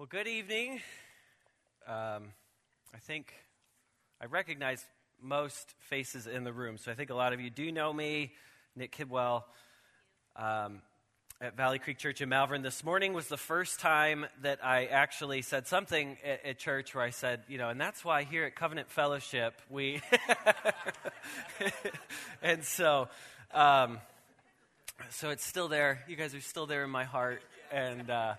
Well, good evening. Um, I think I recognize most faces in the room, so I think a lot of you do know me, Nick Kidwell. Um, at Valley Creek Church in Malvern this morning was the first time that I actually said something at, at church where I said, you know, and that's why here at Covenant Fellowship we. and so, um, so it's still there. You guys are still there in my heart, and uh,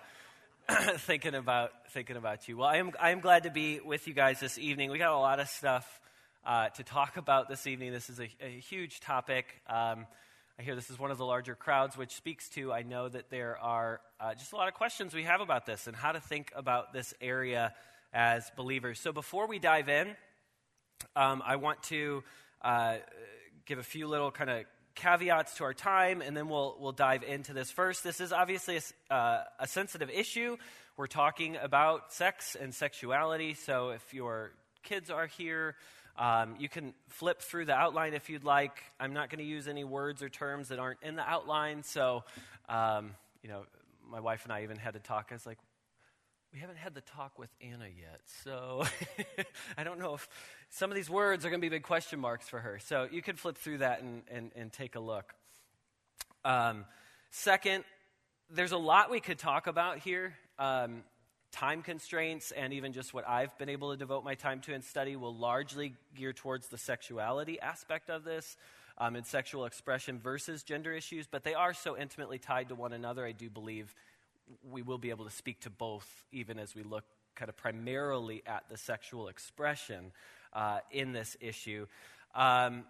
thinking about thinking about you. Well, I am I am glad to be with you guys this evening. We got a lot of stuff uh, to talk about this evening. This is a, a huge topic. Um, I hear this is one of the larger crowds, which speaks to I know that there are uh, just a lot of questions we have about this and how to think about this area as believers. So before we dive in, um, I want to uh, give a few little kind of caveats to our time, and then we'll, we'll dive into this. First, this is obviously a, uh, a sensitive issue. We're talking about sex and sexuality, so if your kids are here, um, you can flip through the outline if you'd like. I'm not going to use any words or terms that aren't in the outline. So, um, you know, my wife and I even had to talk. I was like, we haven't had the talk with Anna yet. So I don't know if some of these words are going to be big question marks for her. So you can flip through that and, and, and take a look. Um, second, there's a lot we could talk about here. Um, time constraints and even just what I've been able to devote my time to and study will largely gear towards the sexuality aspect of this um, and sexual expression versus gender issues, but they are so intimately tied to one another, I do believe we will be able to speak to both, even as we look kind of primarily at the sexual expression uh, in this issue. Um,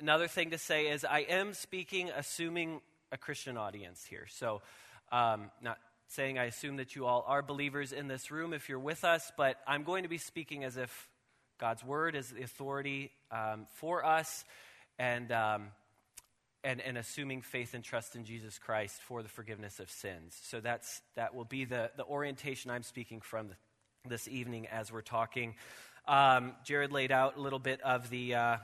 another thing to say is I am speaking assuming a Christian audience here. So, um, not saying I assume that you all are believers in this room if you're with us, but I'm going to be speaking as if God's word is the authority um, for us and, um, and, and assuming faith and trust in Jesus Christ for the forgiveness of sins. So that's, that will be the, the orientation I'm speaking from this evening as we're talking. Um, Jared laid out a little bit of the uh,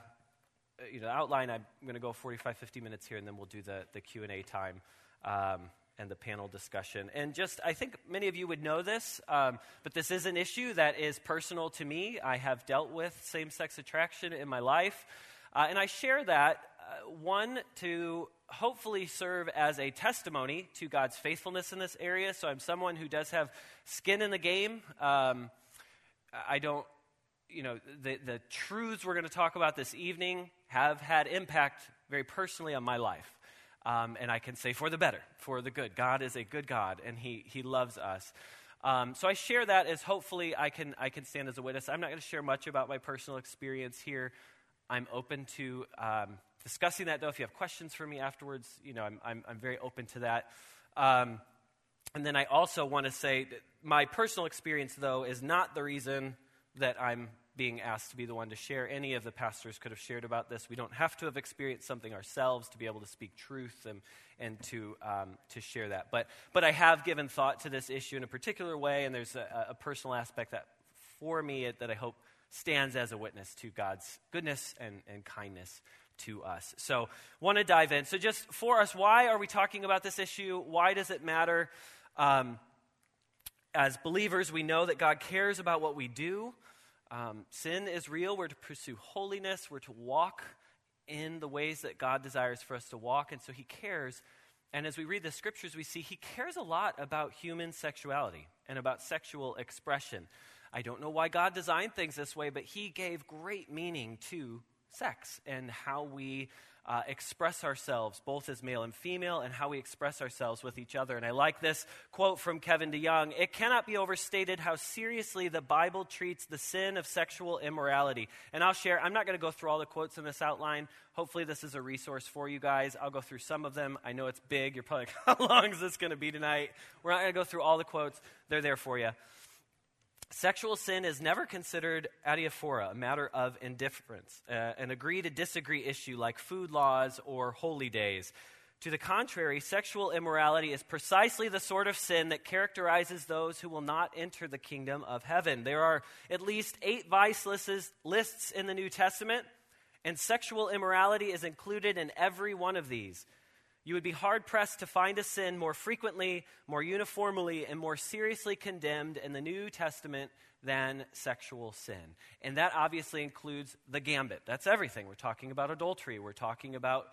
you know, outline. I'm going to go 45, 50 minutes here, and then we'll do the, the Q&A time. Um, and the panel discussion. And just, I think many of you would know this, um, but this is an issue that is personal to me. I have dealt with same sex attraction in my life. Uh, and I share that, one, to hopefully serve as a testimony to God's faithfulness in this area. So I'm someone who does have skin in the game. Um, I don't, you know, the, the truths we're going to talk about this evening have had impact very personally on my life. Um, and I can say for the better, for the good. God is a good God, and He, he loves us. Um, so I share that as hopefully I can, I can stand as a witness. I'm not going to share much about my personal experience here. I'm open to um, discussing that, though. If you have questions for me afterwards, you know, I'm, I'm, I'm very open to that. Um, and then I also want to say that my personal experience, though, is not the reason that I'm being asked to be the one to share. Any of the pastors could have shared about this. We don't have to have experienced something ourselves to be able to speak truth and, and to, um, to share that. But, but I have given thought to this issue in a particular way, and there's a, a personal aspect that for me that I hope stands as a witness to God's goodness and, and kindness to us. So, want to dive in. So, just for us, why are we talking about this issue? Why does it matter? Um, as believers, we know that God cares about what we do. Um, sin is real. We're to pursue holiness. We're to walk in the ways that God desires for us to walk. And so He cares. And as we read the scriptures, we see He cares a lot about human sexuality and about sexual expression. I don't know why God designed things this way, but He gave great meaning to sex and how we uh, express ourselves, both as male and female, and how we express ourselves with each other. And I like this quote from Kevin DeYoung It cannot be overstated how seriously the Bible treats the sin of sexual immorality. And I'll share, I'm not going to go through all the quotes in this outline. Hopefully, this is a resource for you guys. I'll go through some of them. I know it's big. You're probably like, how long is this going to be tonight? We're not going to go through all the quotes, they're there for you. Sexual sin is never considered adiaphora, a matter of indifference, uh, an agree to disagree issue like food laws or holy days. To the contrary, sexual immorality is precisely the sort of sin that characterizes those who will not enter the kingdom of heaven. There are at least eight vice lists in the New Testament, and sexual immorality is included in every one of these. You would be hard pressed to find a sin more frequently, more uniformly, and more seriously condemned in the New Testament than sexual sin. And that obviously includes the gambit. That's everything. We're talking about adultery, we're talking about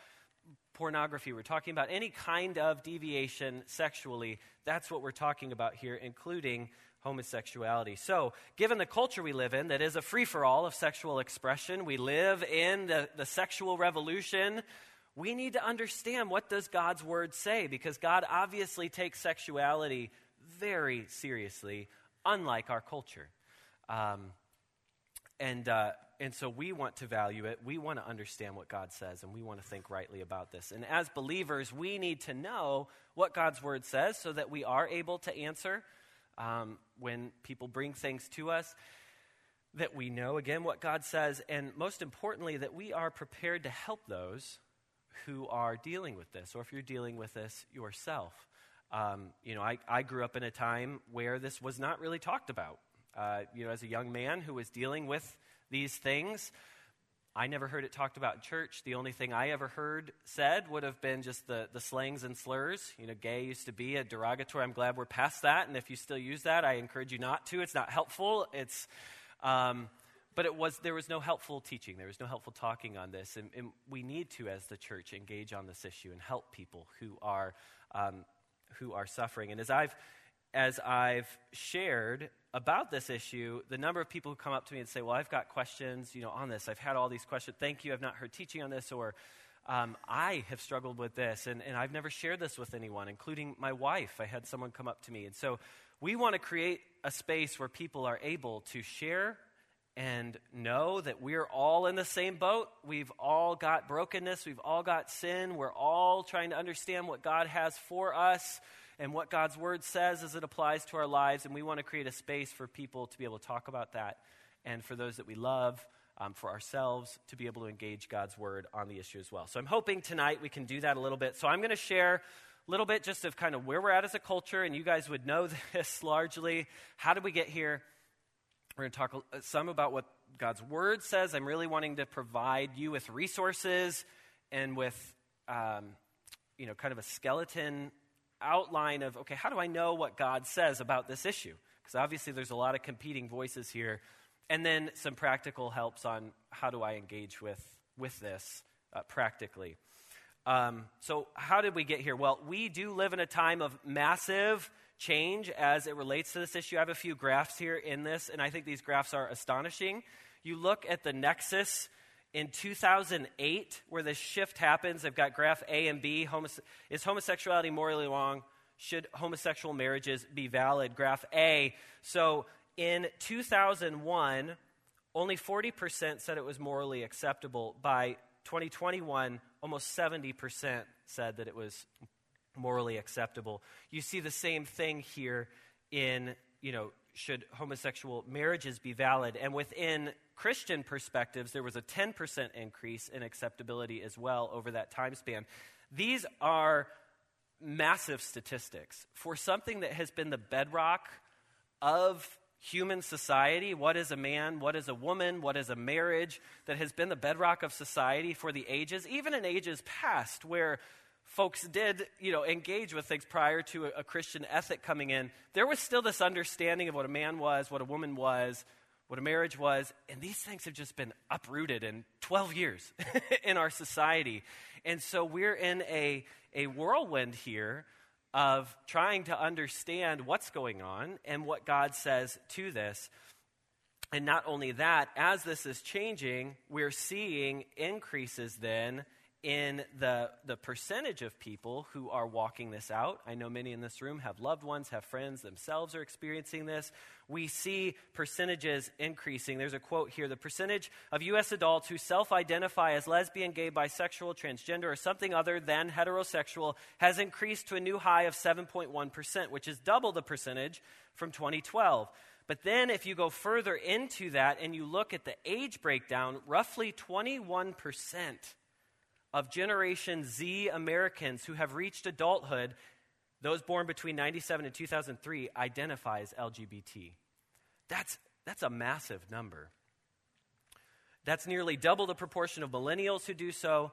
pornography, we're talking about any kind of deviation sexually. That's what we're talking about here, including homosexuality. So, given the culture we live in, that is a free for all of sexual expression, we live in the, the sexual revolution. We need to understand what does God's word say because God obviously takes sexuality very seriously, unlike our culture. Um, and, uh, and so we want to value it. We want to understand what God says, and we want to think rightly about this. And as believers, we need to know what God's word says so that we are able to answer um, when people bring things to us. That we know, again, what God says, and most importantly, that we are prepared to help those who are dealing with this, or if you're dealing with this yourself. Um, you know, I, I grew up in a time where this was not really talked about. Uh, you know, as a young man who was dealing with these things, I never heard it talked about in church. The only thing I ever heard said would have been just the, the slangs and slurs. You know, gay used to be a derogatory. I'm glad we're past that. And if you still use that, I encourage you not to. It's not helpful. It's, um, but it was, there was no helpful teaching. There was no helpful talking on this. And, and we need to, as the church, engage on this issue and help people who are, um, who are suffering. And as I've, as I've shared about this issue, the number of people who come up to me and say, Well, I've got questions you know, on this. I've had all these questions. Thank you. I've not heard teaching on this. Or um, I have struggled with this, and, and I've never shared this with anyone, including my wife. I had someone come up to me. And so we want to create a space where people are able to share and know that we're all in the same boat. We've all got brokenness, we've all got sin. We're all trying to understand what God has for us and what God's word says as it applies to our lives. And we want to create a space for people to be able to talk about that and for those that we love. Um, for ourselves to be able to engage God's word on the issue as well. So I'm hoping tonight we can do that a little bit. So I'm going to share a little bit just of kind of where we're at as a culture, and you guys would know this largely. How did we get here? We're going to talk some about what God's Word says. I'm really wanting to provide you with resources and with, um, you know, kind of a skeleton outline of, okay, how do I know what God says about this issue? Because obviously there's a lot of competing voices here. And then some practical helps on how do I engage with, with this uh, practically. Um, so, how did we get here? Well, we do live in a time of massive change as it relates to this issue. I have a few graphs here in this, and I think these graphs are astonishing. You look at the nexus in 2008, where this shift happens. I've got graph A and B. Is homosexuality morally wrong? Should homosexual marriages be valid? Graph A. So in 2001, only 40% said it was morally acceptable. By 2021, almost 70% said that it was morally acceptable. You see the same thing here in, you know, should homosexual marriages be valid? And within Christian perspectives, there was a 10% increase in acceptability as well over that time span. These are massive statistics for something that has been the bedrock of human society. What is a man? What is a woman? What is a marriage? That has been the bedrock of society for the ages, even in ages past, where folks did, you know, engage with things prior to a, a, Christian ethic coming in, there was still this understanding of what a man was, what a woman was, what a marriage was, and these things have just been uprooted in 12 years in our society. And so we're in a, a whirlwind here of trying to understand what's going on and what God says to this. And not only that, as this is changing, we're seeing increases then in the, the percentage of people who are walking this out. I know many in this room have loved ones, have friends themselves are experiencing this. We see percentages increasing. There's a quote here the percentage of U.S. adults who self identify as lesbian, gay, bisexual, transgender, or something other than heterosexual has increased to a new high of 7.1%, which is double the percentage from 2012. But then, if you go further into that and you look at the age breakdown, roughly 21% of Generation Z Americans who have reached adulthood, those born between 97 and 2003, identify as LGBT. That's, that's a massive number. That's nearly double the proportion of millennials who do so.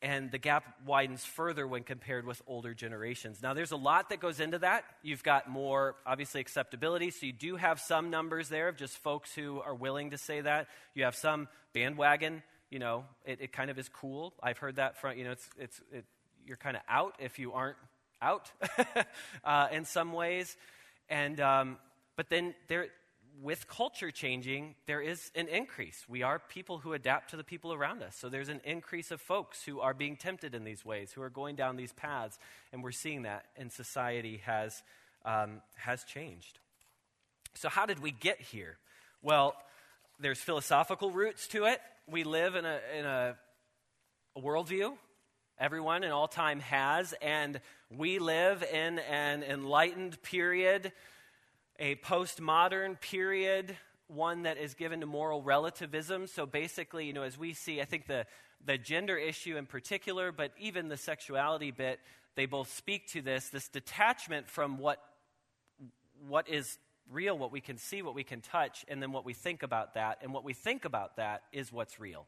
and the gap widens further when compared with older generations. Now, there's a lot that goes into that. You've got more, obviously, acceptability, so you do have some numbers there of just folks who are willing to say that. You have some bandwagon, you know, it, it kind of is cool. I've heard that from, you know, it's, it's, it, you're kind of out if you aren't out uh, in some ways. And, um, but then there, with culture changing, there is an increase. We are people who adapt to the people around us. So there's an increase of folks who are being tempted in these ways, who are going down these paths, and we're seeing that, and society has, um, has changed. So, how did we get here? Well, there's philosophical roots to it. We live in a, in a, a worldview, everyone in all time has, and we live in an enlightened period a postmodern period, one that is given to moral relativism. So basically, you know, as we see, I think the, the gender issue in particular, but even the sexuality bit, they both speak to this this detachment from what, what is real, what we can see, what we can touch, and then what we think about that. And what we think about that is what's real,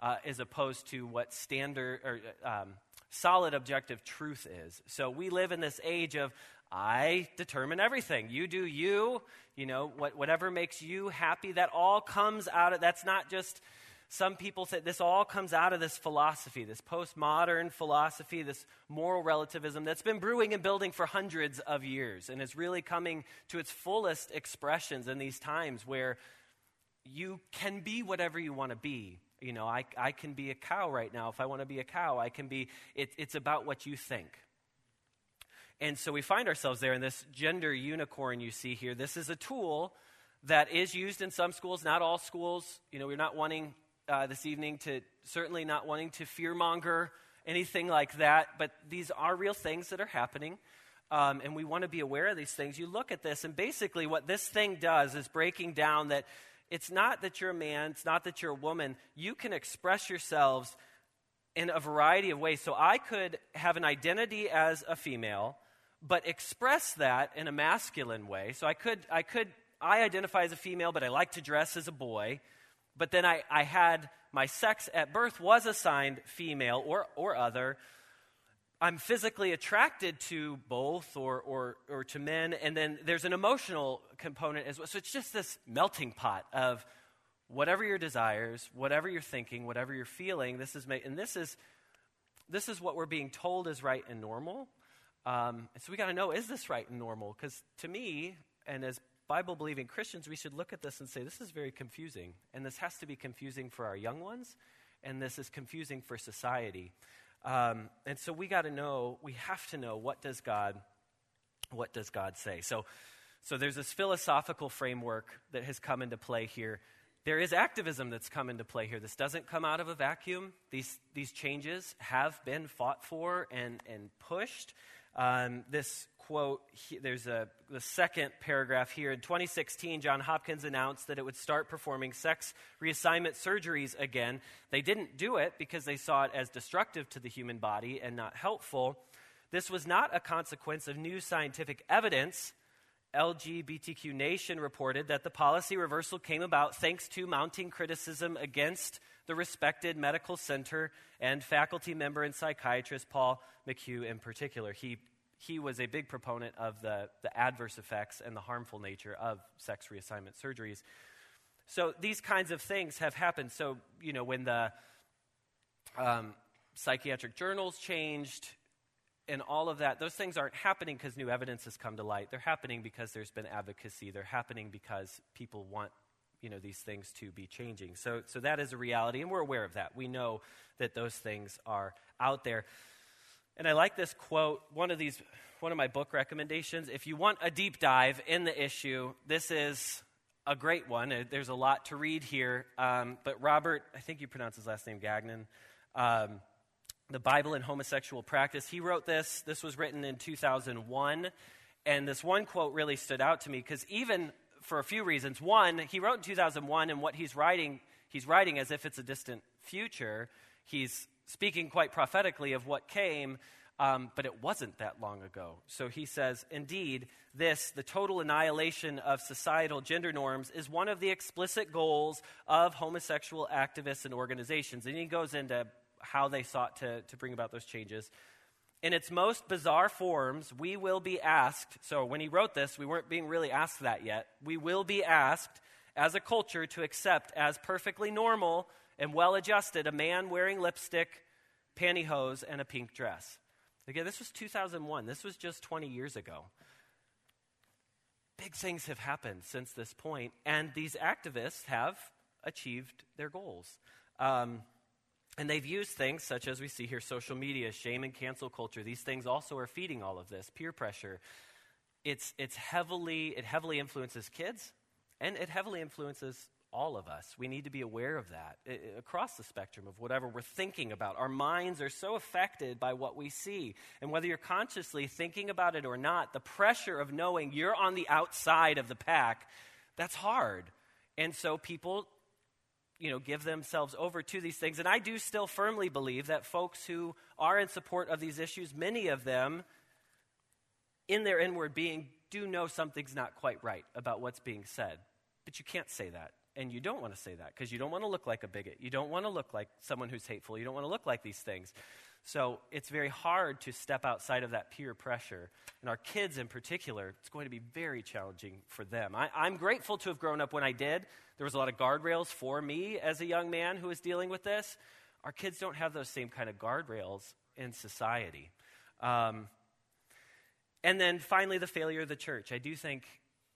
uh, as opposed to what standard or um, solid objective truth is. So we live in this age of I determine everything. You do you, you know, what, whatever makes you happy, that all comes out of, that's not just, some people say this all comes out of this philosophy, this postmodern philosophy, this moral relativism that's been brewing and building for hundreds of years and is really coming to its fullest expressions in these times where you can be whatever you want to be. You know, I, I can be a cow right now if I want to be a cow. I can be, it, it's about what you think. And so we find ourselves there in this gender unicorn you see here. This is a tool that is used in some schools, not all schools. You know, we're not wanting uh, this evening to, certainly not wanting to fearmonger anything like that, but these are real things that are happening. Um, and we want to be aware of these things. You look at this, and basically, what this thing does is breaking down that it's not that you're a man, it's not that you're a woman. You can express yourselves in a variety of ways. So I could have an identity as a female, but express that in a masculine way. So I could, I could, I identify as a female, but I like to dress as a boy. But then I, I had my sex at birth was assigned female or, or other. I'm physically attracted to both or, or, or to men, and then there's an emotional component as well. So it's just this melting pot of whatever your desires, whatever you're thinking, whatever you're feeling. This is, and this is, this is what we're being told is right and normal. Um, so we got to know is this right and normal? Because to me, and as Bible believing Christians, we should look at this and say, this is very confusing. And this has to be confusing for our young ones, and this is confusing for society. Um, and so we got to know, we have to know what does God, what does God say? So, so there's this philosophical framework that has come into play here. There is activism that's come into play here. This doesn't come out of a vacuum. These, these changes have been fought for and, and pushed. Um, this quote, he, there's a, the second paragraph here. In 2016, John Hopkins announced that it would start performing sex reassignment surgeries again. They didn't do it because they saw it as destructive to the human body and not helpful. This was not a consequence of new scientific evidence. LGBTQ Nation reported that the policy reversal came about thanks to mounting criticism against the respected medical center and faculty member and psychiatrist Paul McHugh in particular. He, he was a big proponent of the, the adverse effects and the harmful nature of sex reassignment surgeries. So these kinds of things have happened. So, you know, when the um, psychiatric journals changed and all of that, those things aren't happening because new evidence has come to light. They're happening because there's been advocacy. They're happening because people want you know these things to be changing so so that is a reality and we're aware of that we know that those things are out there and i like this quote one of these one of my book recommendations. If you want a deep dive in the issue this is a great one. Uh, there's a lot to read here. Um, but robert i think you pronounce his last name gagnon um, the bible and homosexual practice he wrote this. This was written in 2001 and this one quote really stood out to me because even for a few reasons. One, he wrote in 2001, and what he's writing, he's writing as if it's a distant future. He's speaking quite prophetically of what came, um, but it wasn't that long ago. So he says, Indeed, this, the total annihilation of societal gender norms, is one of the explicit goals of homosexual activists and organizations. And he goes into how they sought to, to bring about those changes. In its most bizarre forms, we will be asked. So, when he wrote this, we weren't being really asked that yet. We will be asked as a culture to accept as perfectly normal and well adjusted a man wearing lipstick, pantyhose, and a pink dress. Again, this was 2001. This was just 20 years ago. Big things have happened since this point, and these activists have achieved their goals. Um, and they've used things such as we see here social media, shame and cancel culture. These things also are feeding all of this peer pressure. It's, it's heavily, it heavily influences kids, and it heavily influences all of us. We need to be aware of that it, across the spectrum of whatever we're thinking about. Our minds are so affected by what we see. And whether you're consciously thinking about it or not, the pressure of knowing you're on the outside of the pack, that's hard. And so people you know, give themselves over to these things. And I do still firmly believe that folks who are in support of these issues, many of them, in their inward being, do know something's not quite right about what's being said. But you can't say that. And you don't want to say that because you don't want to look like a bigot. You don't want to look like someone who's hateful. You don't want to look like these things. So it's very hard to step outside of that peer pressure. And our kids in particular, it's going to be very challenging for them. I, I'm grateful to have grown up when I did. There was a lot of guardrails for me as a young man who was dealing with this. Our kids don't have those same kind of guardrails in society. Um, and then finally, the failure of the church. I do think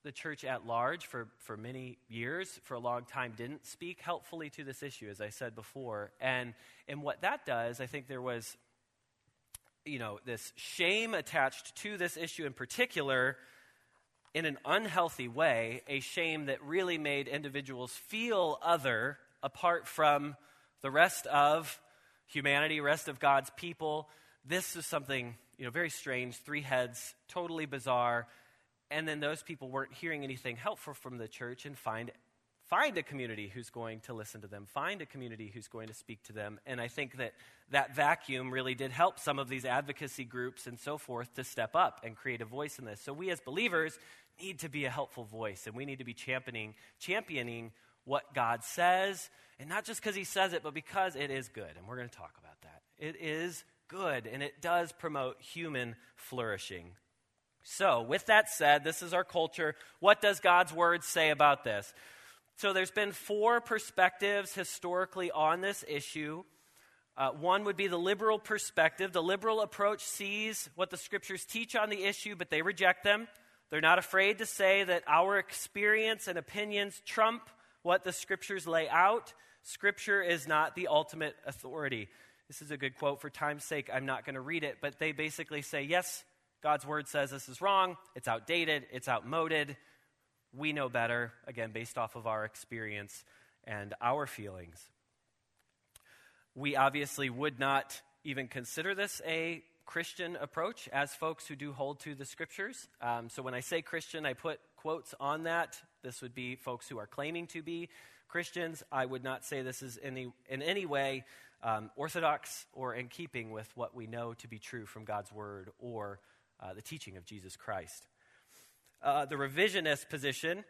the church at large, for, for many years, for a long time, didn't speak helpfully to this issue, as I said before. And, and what that does, I think there was, you know, this shame attached to this issue in particular in an unhealthy way, a shame that really made individuals feel other apart from the rest of humanity, rest of God's people. This is something, you know, very strange, three heads, totally bizarre and then those people weren't hearing anything helpful from the church and find find a community who's going to listen to them find a community who's going to speak to them. And i think that that vacuum really did help some of these advocacy groups and so forth to step up and create a voice in this. So we as believers need to be a helpful voice and we need to be championing championing what god says and not just because he says it but because it is good. And we're going to talk about that. It is good and it does promote human flourishing so, with that said, this is our culture. What does God's word say about this? So, there's been four perspectives historically on this issue. Uh, one would be the liberal perspective. The liberal approach sees what the scriptures teach on the issue, but they reject them. They're not afraid to say that our experience and opinions trump what the scriptures lay out. Scripture is not the ultimate authority. This is a good quote. For time's sake, I'm not going to read it, but they basically say, yes, God's word says this is wrong, it's outdated, it's outmoded. We know better, again, based off of our experience and our feelings. We obviously would not even consider this a Christian approach as folks who do hold to the scriptures. Um, so when I say Christian, I put quotes on that. This would be folks who are claiming to be Christians. I would not say this is any, in any way um, orthodox or in keeping with what we know to be true from God's word or uh, the teaching of Jesus Christ. Uh, the revisionist position,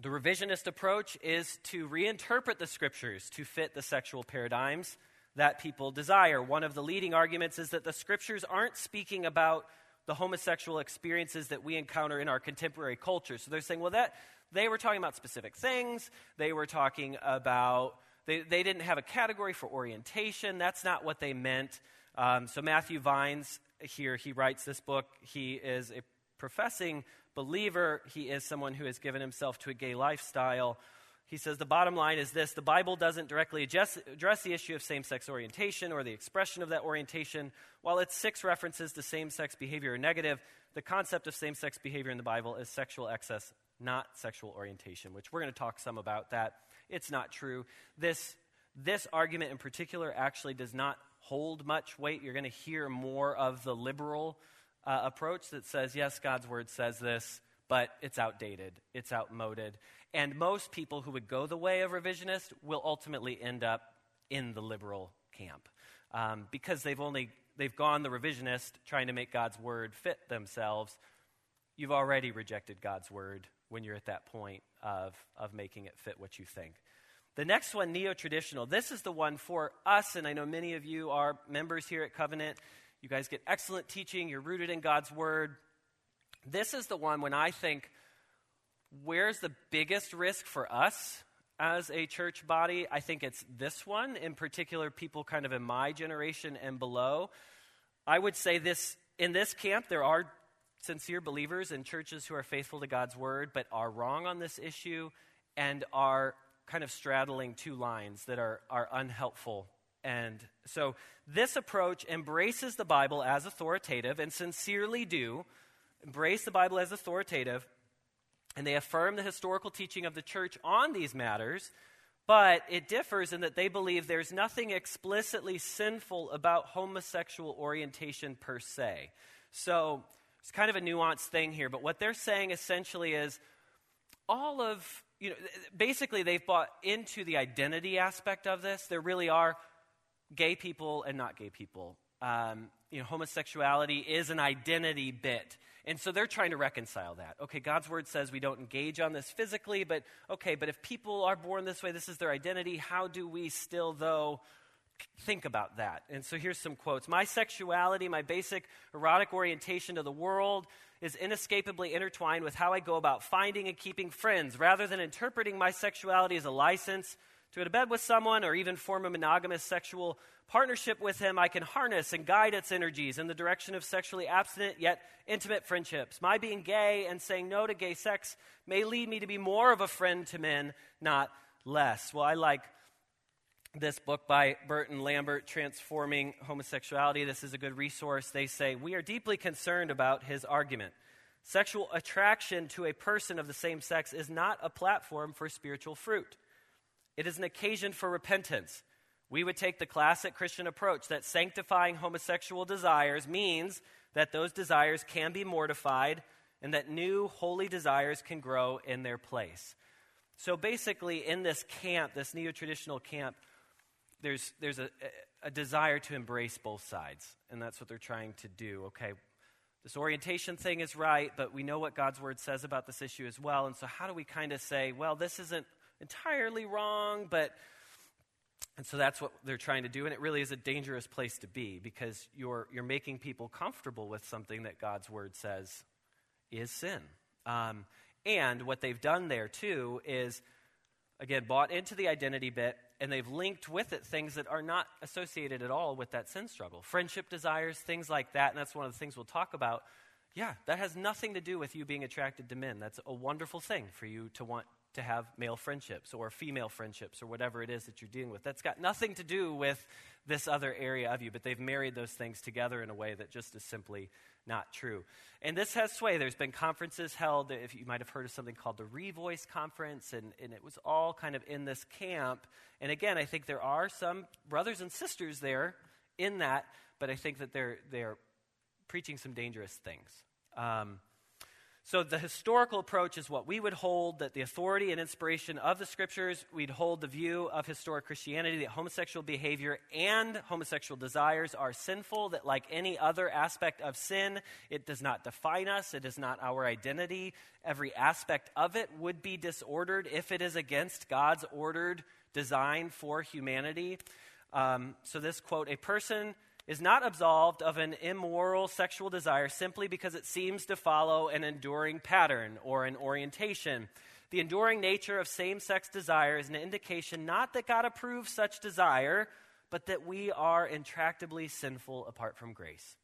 the revisionist approach is to reinterpret the scriptures to fit the sexual paradigms that people desire. One of the leading arguments is that the scriptures aren't speaking about the homosexual experiences that we encounter in our contemporary culture. So they're saying, well, that they were talking about specific things. They were talking about they, they didn't have a category for orientation. That's not what they meant. Um, so Matthew Vines here, he writes this book. He is a professing believer, he is someone who has given himself to a gay lifestyle. He says the bottom line is this the Bible doesn't directly address, address the issue of same sex orientation or the expression of that orientation. While its six references to same sex behavior are negative, the concept of same sex behavior in the Bible is sexual excess, not sexual orientation, which we're going to talk some about that. It's not true. This, this argument in particular actually does not hold much weight. You're going to hear more of the liberal uh, approach that says, yes, God's word says this, but it's outdated, it's outmoded. And most people who would go the way of revisionist will ultimately end up in the liberal camp um, because they've only they've gone the revisionist trying to make God's word fit themselves. You've already rejected God's word when you're at that point of, of making it fit what you think. The next one, neo traditional. This is the one for us, and I know many of you are members here at Covenant. You guys get excellent teaching, you're rooted in God's Word. This is the one when I think, where's the biggest risk for us as a church body? I think it's this one, in particular, people kind of in my generation and below. I would say this in this camp, there are sincere believers in churches who are faithful to God's Word, but are wrong on this issue and are kind of straddling two lines that are, are unhelpful. And so this approach embraces the Bible as authoritative and sincerely do embrace the Bible as authoritative, and they affirm the historical teaching of the church on these matters. But it differs in that they believe there's nothing explicitly sinful about homosexual orientation per se. So it's kind of a nuanced thing here, but what they're saying essentially is all of you know, basically they've bought into the identity aspect of this. There really are gay people and not gay people. Um, you know, homosexuality is an identity bit. And so they're trying to reconcile that. Okay, God's word says we don't engage on this physically, but okay, but if people are born this way, this is their identity, how do we still, though, think about that? And so here's some quotes My sexuality, my basic erotic orientation to the world, is inescapably intertwined with how I go about finding and keeping friends. Rather than interpreting my sexuality as a license to go to bed with someone or even form a monogamous sexual partnership with him, I can harness and guide its energies in the direction of sexually abstinent yet intimate friendships. My being gay and saying no to gay sex may lead me to be more of a friend to men, not less. Well, I like this book by Burk and Lambert, Transforming Homosexuality. This is a good resource. They say, We are deeply concerned about his argument. Sexual attraction to a person of the same sex is not a platform for spiritual fruit, it is an occasion for repentance. We would take the classic Christian approach that sanctifying homosexual desires means that those desires can be mortified and that new holy desires can grow in their place. So basically, in this camp, this neo traditional camp, there's, there's a, a desire to embrace both sides, and that's what they're trying to do. Okay, this orientation thing is right, but we know what God's word says about this issue as well. And so, how do we kind of say, well, this isn't entirely wrong, but. And so that's what they're trying to do, and it really is a dangerous place to be because you're, you're making people comfortable with something that God's word says is sin. Um, and what they've done there, too, is again, bought into the identity bit, and they've linked with it things that are not associated at all with that sin struggle. Friendship desires, things like that, and that's one of the things we'll talk about. Yeah, that has nothing to do with you being attracted to men. That's a wonderful thing for you to want to have male friendships or female friendships or whatever it is that you're dealing with. That's got nothing to do with this other area of you, but they've married those things together in a way that just is simply not true. And this has sway. There's been conferences held, if you might have heard of something called the Revoice Conference, and, and it was all kind of in this camp. And again, I think there are some brothers and sisters there in that, but I think that they're, they're preaching some dangerous things. Um, so, the historical approach is what we would hold that the authority and inspiration of the scriptures, we'd hold the view of historic Christianity that homosexual behavior and homosexual desires are sinful, that like any other aspect of sin, it does not define us, it is not our identity. Every aspect of it would be disordered if it is against God's ordered design for humanity. Um, so, this quote, a person is not absolved of an immoral sexual desire simply because it seems to follow an enduring pattern or an orientation. The enduring nature of same sex desire is an indication not that God approves such desire, but that we are intractably sinful apart from grace.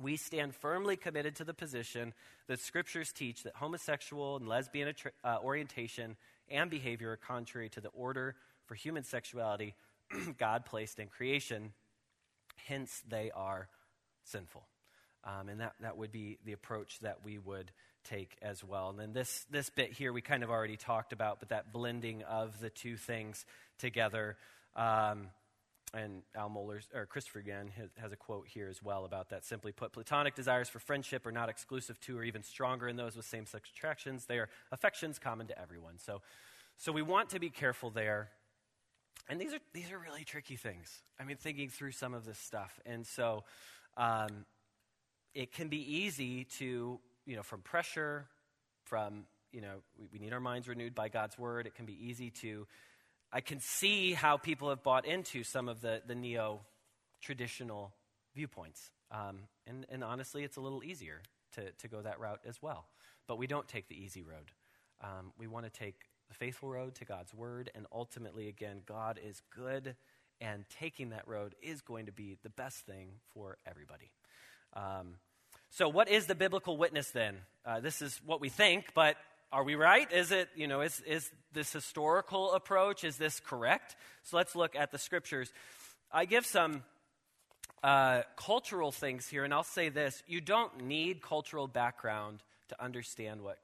We stand firmly committed to the position that scriptures teach that homosexual and lesbian uh, orientation and behavior are contrary to the order for human sexuality God placed in creation Hence, they are sinful. Um, and that, that would be the approach that we would take as well. And then this, this bit here we kind of already talked about, but that blending of the two things together. Um, and Al Mohler, or Christopher again, has, has, a quote here as well about that. Simply put, platonic desires for friendship are not exclusive to or even stronger in those with same sex attractions. They are affections common to everyone. So, so we want to be careful there. And these are, these are really tricky things. I mean, thinking through some of this stuff. And so um, it can be easy to, you know, from pressure, from, you know, we, we, need our minds renewed by God's word. It can be easy to I can see how people have bought into some of the, the neo traditional viewpoints. Um, and, and honestly, it's a little easier to, to go that route as well. But we don't take the easy road. Um, we want to take the faithful road to God's word, and ultimately, again, God is good, and taking that road is going to be the best thing for everybody. Um, so, what is the biblical witness then? Uh, this is what we think, but are we right? Is it, you know, is, is this historical approach, is this correct? So, let's look at the scriptures. I give some uh, cultural things here, and I'll say this you don't need cultural background to understand what,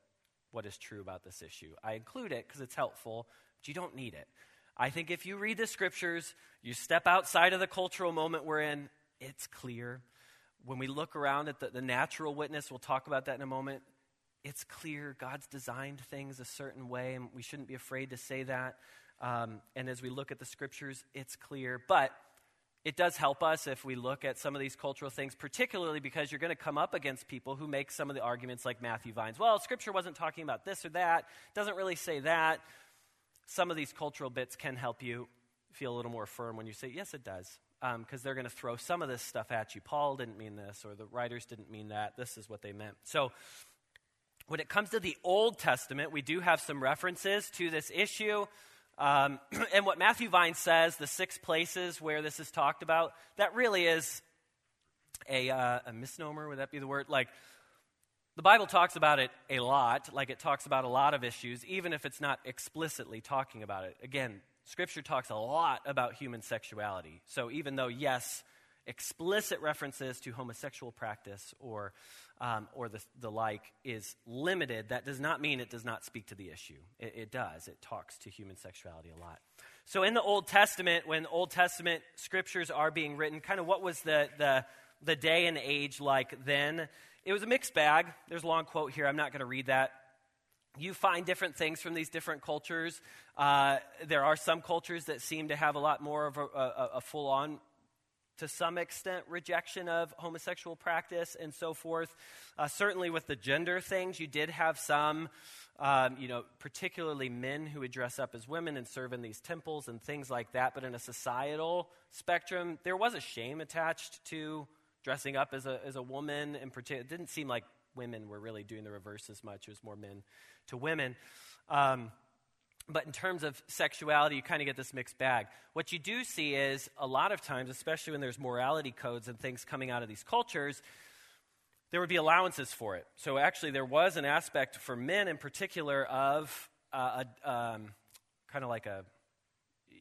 what is true about this issue. I include it because it's helpful, but you don't need it. I think if you read the scriptures, you step outside of the cultural moment we're in, it's clear. When we look around at the, the natural witness, we'll talk about that in a moment. It's clear God's designed things a certain way, and we shouldn't be afraid to say that. Um, and as we look at the scriptures, it's clear. But it does help us if we look at some of these cultural things, particularly because you're going to come up against people who make some of the arguments like Matthew Vines. Well, Scripture wasn't talking about this or that, doesn't really say that. Some of these cultural bits can help you feel a little more firm when you say, yes, it does, because um, they're going to throw some of this stuff at you. Paul didn't mean this, or the writers didn't mean that. This is what they meant. So, when it comes to the Old Testament, we do have some references to this issue. Um, and what Matthew Vine says, the six places where this is talked about, that really is a, uh, a misnomer. Would that be the word? Like, the Bible talks about it a lot, like it talks about a lot of issues, even if it's not explicitly talking about it. Again, Scripture talks a lot about human sexuality. So even though, yes, explicit references to homosexual practice or um, or the, the like is limited, that does not mean it does not speak to the issue. It, it does. It talks to human sexuality a lot. So in the Old Testament, when Old Testament scriptures are being written, kind of what was the, the, the day and age like then? It was a mixed bag. There's a long quote here. I'm not going to read that. You find different things from these different cultures. Uh, there are some cultures that seem to have a lot more of a, a, a full on to some extent rejection of homosexual practice and so forth. Uh, certainly with the gender things, you did have some, um, you know, particularly men who would dress up as women and serve in these temples and things like that. But in a societal spectrum, there was a shame attached to dressing up as a, as a woman. In particular, it didn't seem like women were really doing the reverse as much. It was more men to women. Um, but in terms of sexuality, you kind of get this mixed bag. What you do see is a lot of times, especially when there's morality codes and things coming out of these cultures, there would be allowances for it. So actually, there was an aspect for men in particular of uh, a, um, kind of like a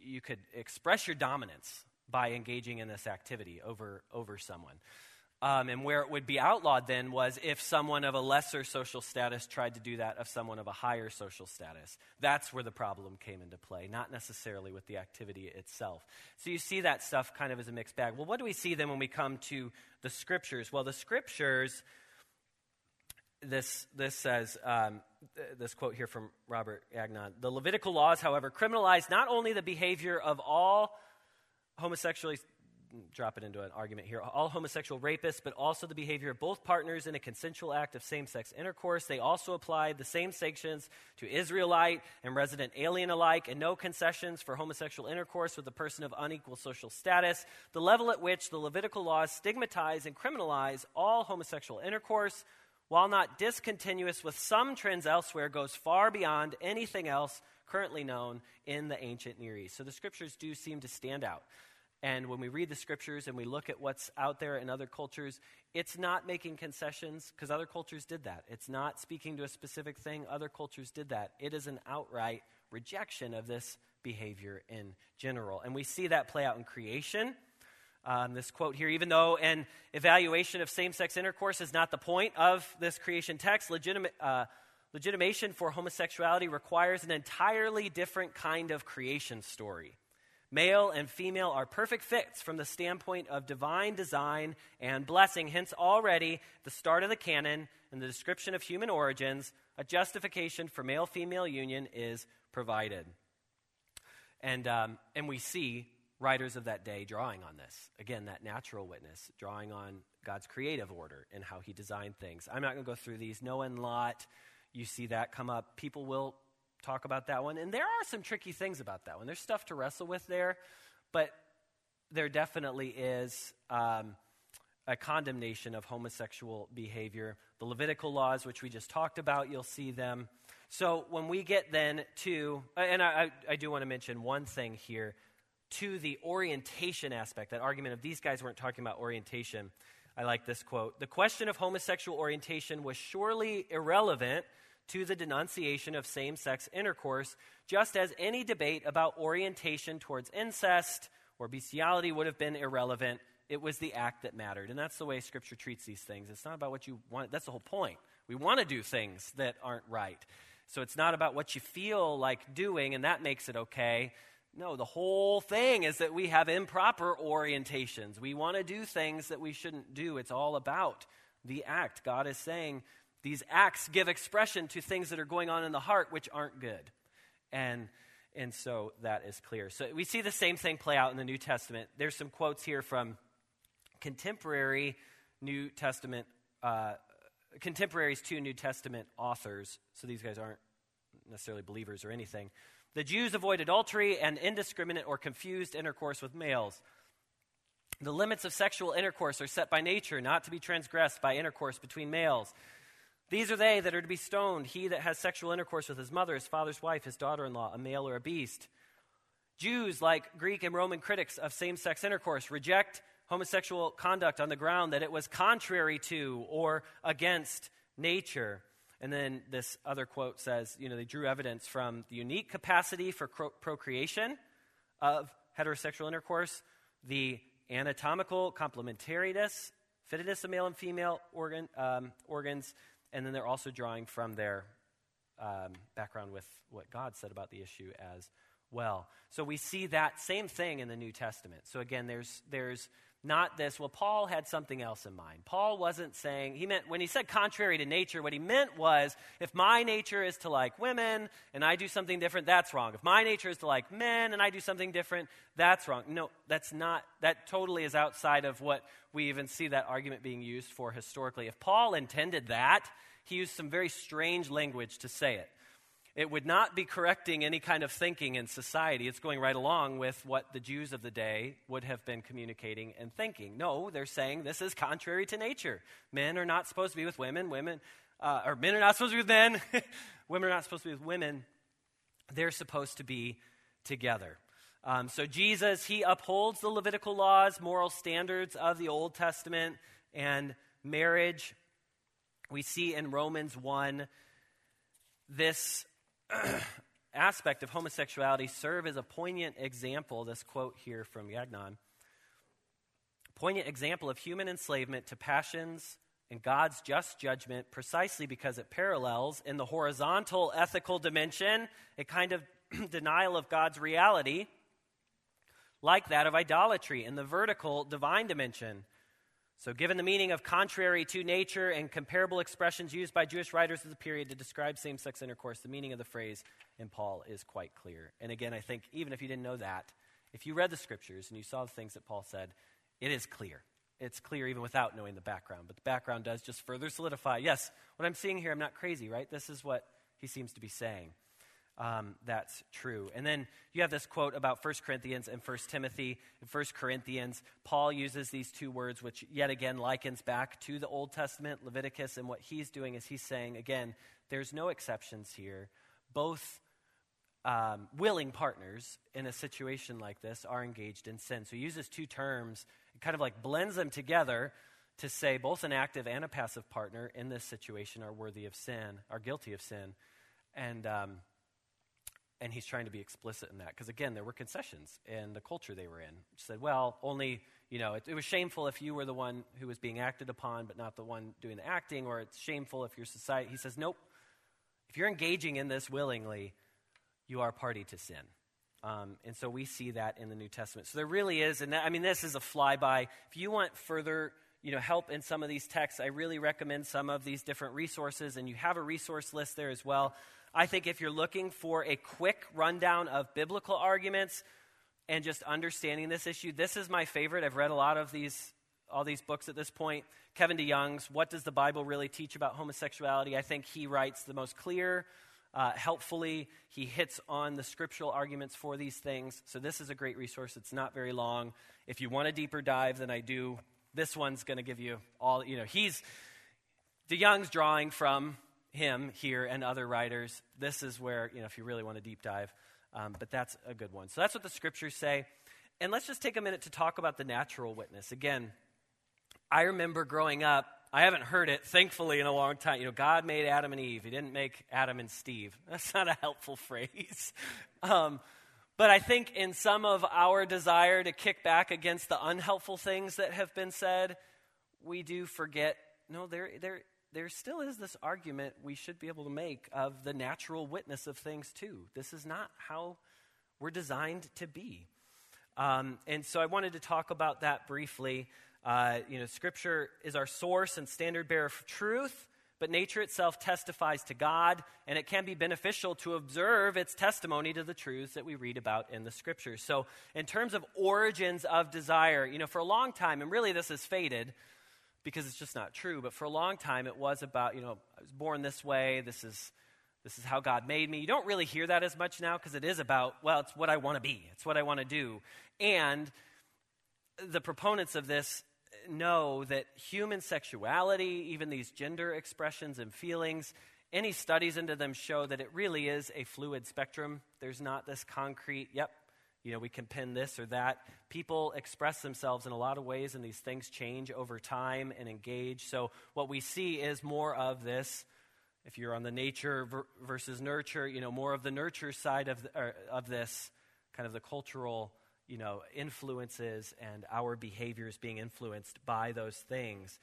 you could express your dominance by engaging in this activity over over someone. Um, and where it would be outlawed then was if someone of a lesser social status tried to do that of someone of a higher social status. That's where the problem came into play, not necessarily with the activity itself. So you see that stuff kind of as a mixed bag. Well, what do we see then when we come to the scriptures? Well, the scriptures, this, this says, um, this quote here from Robert Gagnon The Levitical laws, however, criminalize not only the behavior of all homosexually drop it into an argument here. All homosexual rapists, but also the behavior of both partners in a consensual act of same sex intercourse. They also applied the same sanctions to Israelite and resident alien alike, and no concessions for homosexual intercourse with a person of unequal social status. The level at which the Levitical laws stigmatize and criminalize all homosexual intercourse, while not discontinuous with some trends elsewhere, goes far beyond anything else currently known in the ancient Near East. So the scriptures do seem to stand out. And when we read the scriptures and we look at what's out there in other cultures, it's not making concessions because other cultures did that. It's not speaking to a specific thing, other cultures did that. It is an outright rejection of this behavior in general. And we see that play out in creation. Um, this quote here even though an evaluation of same sex intercourse is not the point of this creation text, legitimate, uh, legitimation for homosexuality requires an entirely different kind of creation story. Male and female are perfect fits from the standpoint of divine design and blessing. Hence, already the start of the canon and the description of human origins, a justification for male female union is provided. And, um, and we see writers of that day drawing on this. Again, that natural witness, drawing on God's creative order and how he designed things. I'm not going to go through these. Noah and Lot, you see that come up. People will talk about that one. And there are some tricky things about that one. There's stuff to wrestle with there, but there definitely is um, a condemnation of homosexual behavior. The Levitical laws, which we just talked about, you'll see them. So when we get then to, and I, I do want to mention one thing here to the orientation aspect, that argument of these guys weren't talking about orientation. I like this quote. The question of homosexual orientation was surely irrelevant to the denunciation of same sex intercourse, just as any debate about orientation towards incest or bestiality would have been irrelevant. It was the act that mattered. And that's the way Scripture treats these things. It's not about what you want. That's the whole point. We want to do things that aren't right. So it's not about what you feel like doing, and that makes it okay. No, the whole thing is that we have improper orientations. We want to do things that we shouldn't do. It's all about the act. God is saying these acts give expression to things that are going on in the heart which aren't good. And and so that is clear. So we see the same thing play out in the New Testament. There's some quotes here from contemporary New Testament, uh, contemporaries to New Testament authors. So these guys aren't necessarily believers or anything. The Jews avoid adultery and indiscriminate or confused intercourse with males. The limits of sexual intercourse are set by nature, not to be transgressed by intercourse between males. These are they that are to be stoned he that has sexual intercourse with his mother, his father's wife, his daughter in law, a male or a beast. Jews, like Greek and Roman critics of same sex intercourse, reject homosexual conduct on the ground that it was contrary to or against nature. And then this other quote says, you know, they drew evidence from the unique capacity for procreation of heterosexual intercourse, the anatomical complementariness, fittedness of male and female organ, um, organs, and then they're also drawing from their um, background with what God said about the issue as well. So we see that same thing in the New Testament. So again, there's, there's not this, well, Paul had something else in mind. Paul wasn't saying, he meant, when he said contrary to nature, what he meant was, if my nature is to like women and I do something different, that's wrong. If my nature is to like men and I do something different, that's wrong. No, that's not, that totally is outside of what we even see that argument being used for historically. If Paul intended that, he used some very strange language to say it. It would not be correcting any kind of thinking in society. It's going right along with what the Jews of the day would have been communicating and thinking. No, they're saying this is contrary to nature. Men are not supposed to be with women. Women, uh, or men are not supposed to be with men. women are not supposed to be with women. They're supposed to be together. Um, so Jesus, he upholds the Levitical laws, moral standards of the Old Testament, and marriage. We see in Romans 1 this aspect of homosexuality serve as a poignant example, this quote here from Gagnon, poignant example of human enslavement to passions and God's just judgment precisely because it parallels in the horizontal ethical dimension a kind of denial of God's reality, like that of idolatry in the vertical divine dimension. So, given the meaning of contrary to nature and comparable expressions used by Jewish writers of the period to describe same sex intercourse, the meaning of the phrase in Paul is quite clear. And again, I think even if you didn't know that, if you read the scriptures and you saw the things that Paul said, it is clear. It's clear even without knowing the background. But the background does just further solidify yes, what I'm seeing here, I'm not crazy, right? This is what he seems to be saying um, that's true. And then you have this quote about 1 Corinthians and 1 Timothy. In 1 Corinthians, Paul uses these two words, which yet again likens back to the Old Testament, Leviticus. And what he's doing is he's saying, again, there's no exceptions here. Both um, willing partners in a situation like this are engaged in sin. So he uses two terms, kind of like blends them together to say both an active and a passive partner in this situation are worthy of sin, are guilty of sin. And um, and he's trying to be explicit in that because again there were concessions in the culture they were in. Said well only you know it, it, was shameful if you were the one who was being acted upon but not the one doing the acting or it's shameful if your society he says nope. If you're engaging in this willingly you are party to sin. Um, and so we see that in the new testament. So there really is and that, i mean this is a flyby. If you want further you know help in some of these texts i really recommend some of these different resources and you have a resource list there as well I think if you're looking for a quick rundown of biblical arguments and just understanding this issue, this is my favorite. I've read a lot of these all these books at this point. Kevin DeYoung's What Does the Bible Really Teach About Homosexuality? I think he writes the most clear, uh, helpfully. He hits on the scriptural arguments for these things. So, this is a great resource. It's not very long. If you want a deeper dive than I do, this one's going to give you all, you know, he's, DeYoung's drawing from him here and other writers. This is where, you know, if you really want a deep dive, um, but that's a good one. So, that's what the scriptures say. And let's just take a minute to talk about the natural witness. Again, I remember growing up, I haven't heard it, thankfully, in a long time. You know, God made Adam and Eve. He didn't make Adam and Steve. That's not a helpful phrase. Um, but I think in some of our desire to kick back against the unhelpful things that have been said, we do forget no, there, there, there still is this argument we should be able to make of the natural witness of things, too. This is not how we're designed to be. Um, and so I wanted to talk about that briefly. Uh, you know, Scripture is our source and standard bearer of truth, but nature itself testifies to God, and it can be beneficial to observe its testimony to the truths that we read about in the Scriptures. So, in terms of origins of desire, you know, for a long time, and really this has faded because it's just not true, but for a long time it was about, you know, I was born this way, this is. This is how God made me. You don't really hear that as much now because it is about, well, it's what I want to be. It's what I want to do. And the proponents of this know that human sexuality, even these gender expressions and feelings, any studies into them show that it really is a fluid spectrum. There's not this concrete, yep, you know, we can pin this or that. People express themselves in a lot of ways, and these things change over time and engage. So, what we see is more of this. If you're on the nature versus nurture, you know, more of the nurture side of, the, of this, kind of the cultural you know, influences and our behaviors being influenced by those things.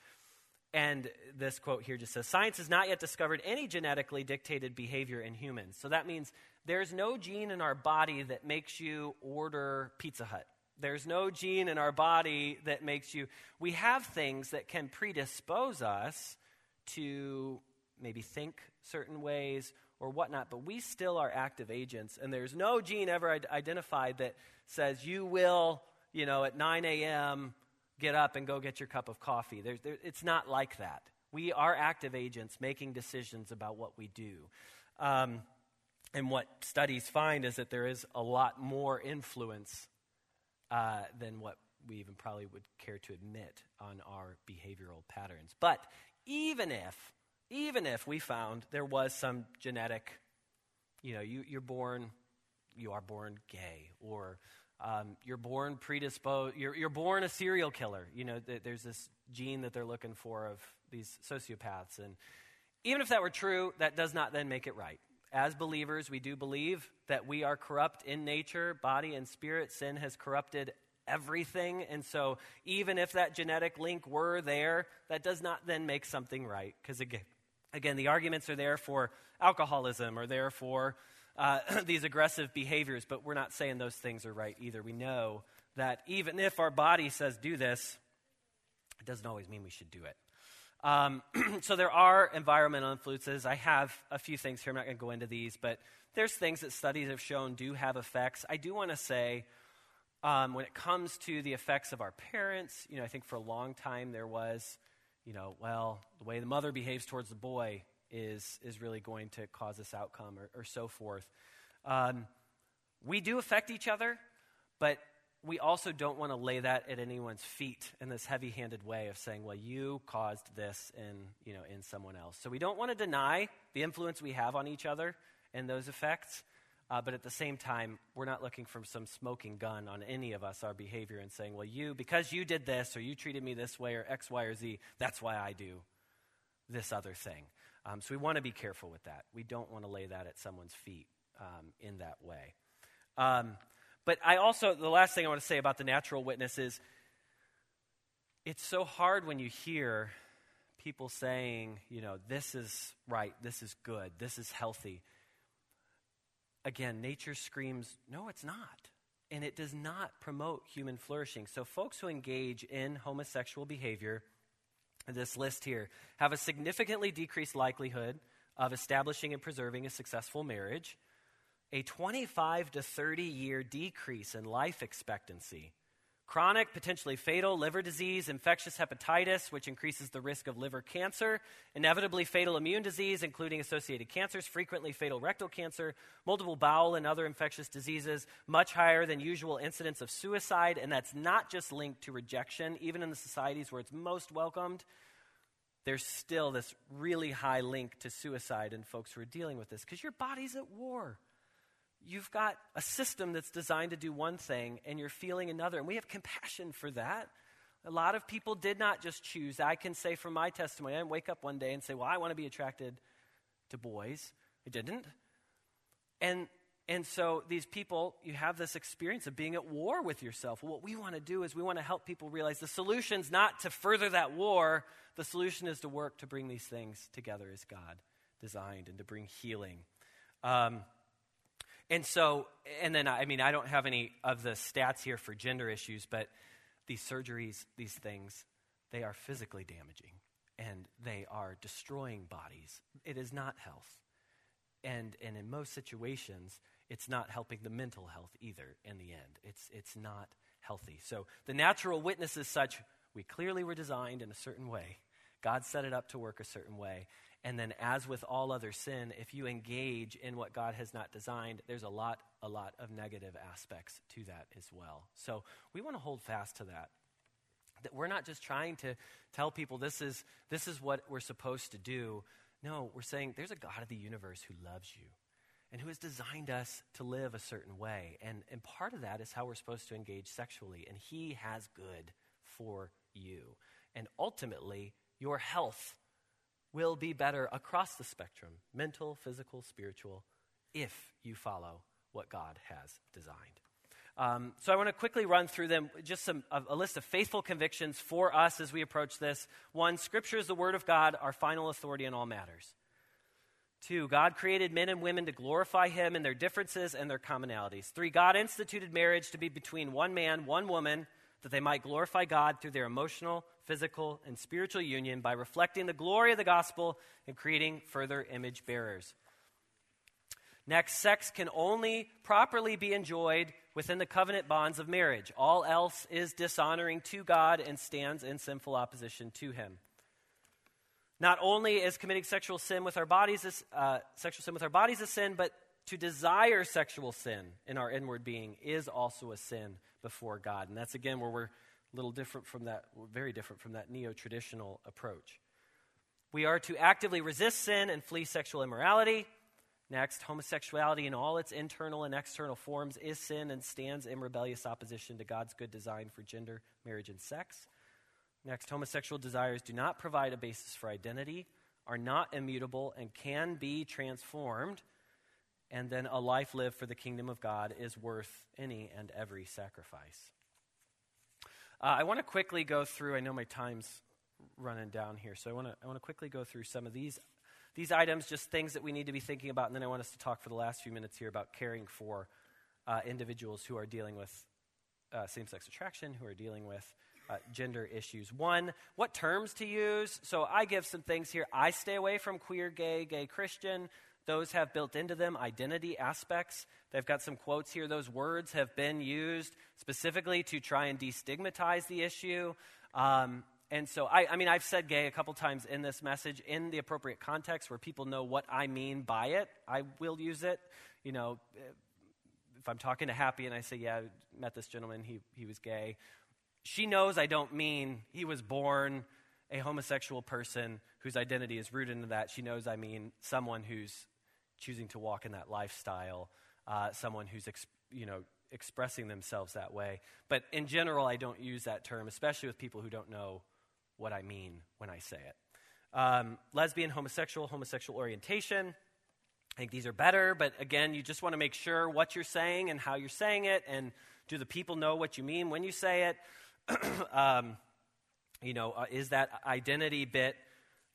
And this quote here just says Science has not yet discovered any genetically dictated behavior in humans. So that means there's no gene in our body that makes you order Pizza Hut. There's no gene in our body that makes you. We have things that can predispose us to maybe think certain ways or whatnot, but we still are active agents. And there's no gene ever identified that says you will, you know, at 9 a.m. get up and go get your cup of coffee. There, it's not like that. We are active agents making decisions about what we do. Um, and what studies find is that there is a lot more influence uh, than what we even probably would care to admit on our behavioral patterns. But even if even if we found there was some genetic, you know, you, you're born, you are born gay, or um, you're born predisposed, you're, you're born a serial killer. You know, th- there's this gene that they're looking for of these sociopaths. And even if that were true, that does not then make it right. As believers, we do believe that we are corrupt in nature, body and spirit. Sin has corrupted everything. And so, even if that genetic link were there, that does not then make something right. Because again, Again, the arguments are there for alcoholism or there for uh, these aggressive behaviors, but we're not saying those things are right either. We know that even if our body says do this, it doesn't always mean we should do it. Um, so there are environmental influences. I have a few things here. I'm not going to go into these, but there's things that studies have shown do have effects. I do want to say, um, when it comes to the effects of our parents, you know, I think for a long time there was you know, well, the way the mother behaves towards the boy is, is really going to cause this outcome, or, or so forth. Um, we do affect each other, but we also don't want to lay that at anyone's feet in this heavy-handed way of saying, "Well, you caused this in you know in someone else." So we don't want to deny the influence we have on each other and those effects, uh, but at the same time, we're not looking for some smoking gun on any of us, our behavior, and saying, well, you, because you did this, or you treated me this way, or X, Y, or Z, that's why I do this other thing. Um, so we want to be careful with that. We don't want to lay that at someone's feet um, in that way. Um, but I also, the last thing I want to say about the natural witness is it's so hard when you hear people saying, you know, this is right, this is good, this is healthy again, nature screams, no, it's not. And it does not promote human flourishing. So, folks who engage in homosexual behavior, this list here, have a significantly decreased likelihood of establishing and preserving a successful marriage, a 25 to 30 year decrease in life expectancy, chronic, potentially fatal liver disease, infectious hepatitis, which increases the risk of liver cancer, inevitably fatal immune disease, including associated cancers, frequently fatal rectal cancer, multiple bowel and other infectious diseases, much higher than usual incidence of suicide, and that's not just linked to rejection, even in the societies where it's most welcomed. There's still this really high link to suicide in folks who are dealing with this because your body's at war you've got a system that's designed to do one thing and you're feeling another. And we have compassion for that. A lot of people did not just choose. I can say from my testimony, I didn't wake up one day and say, Well, I want to be attracted to boys. I didn't. And and so these people, you have this experience of being at war with yourself. What we want to do is we want to help people realize the solution's not to further that war. The solution is to work to bring these things together as God designed and to bring healing. Um, and so, and then, I mean, I don't have any of the stats here for gender issues, but these surgeries, these things, they are physically damaging and they are destroying bodies. It is not health. And, and in most situations, it's not helping the mental health either in the end. It's, it's not healthy. So the natural witness is such we clearly were designed in a certain way. God set it up to work a certain way. And then, as with all other sin, if you engage in what God has not designed, there's a lot, a lot of negative aspects to that as well. So we want to hold fast to that. That we're not just trying to tell people this is, this is what we're supposed to do. No, we're saying there's a God of the universe who loves you and who has designed us to live a certain way. And, and part of that is how we're supposed to engage sexually. And He has good for you. And ultimately, your health will be better across the spectrum mental, physical, spiritual if you follow what God has designed. Um, so I want to quickly run through them, just some, a, a, list of faithful convictions for us as we approach this. One, Scripture is the Word of God, our final authority in all matters. Two, God created men and women to glorify Him in their differences and their commonalities. Three, God instituted marriage to be between one man, one woman, that they might glorify God through their emotional, physical, and spiritual union by reflecting the glory of the gospel and creating further image bearers. Next, sex can only properly be enjoyed within the covenant bonds of marriage. All else is dishonoring to God and stands in sinful opposition to Him. Not only is committing sexual sin with our bodies, uh, sexual sin with our bodies a sin, but to desire sexual sin in our inward being is also a sin before God. And that's again where we're a little different from that, very different from that neo traditional approach. We are to actively resist sin and flee sexual immorality. Next, homosexuality in all its internal and external forms is sin and stands in rebellious opposition to God's good design for gender, marriage, and sex. Next, homosexual desires do not provide a basis for identity, are not immutable, and can be transformed. And then a life lived for the kingdom of God is worth any and every sacrifice. Uh, I want to quickly go through, I know my time's running down here, so I want to I want to quickly go through some of these these items, just things that we need to be thinking about, and then I want us to talk for the last few minutes here about caring for uh, individuals who are dealing with uh, same sex attraction, who are dealing with uh, gender issues. One, what terms to use. So I give some things here. I stay away from queer, gay, gay Christian. Those have built into them identity aspects. They've got some quotes here. Those words have been used specifically to try and destigmatize the issue. Um, and so, I, I, mean, I've said gay a couple times in this message in the appropriate context where people know what I mean by it. I will use it. You know, if I'm talking to Happy and I say, Yeah, I met this gentleman, he, he was gay, she knows I don't mean he was born a homosexual person whose identity is rooted in that. She knows I mean someone who's choosing to walk in that lifestyle, uh, someone who's ex- you know expressing themselves that way. But in general, I don't use that term, especially with people who don't know what I mean when I say it. Um, lesbian, homosexual, homosexual orientation. I think these are better, but again, you just want to make sure what you're saying and how you're saying it, and do the people know what you mean when you say it? um, you know, uh, is that identity bit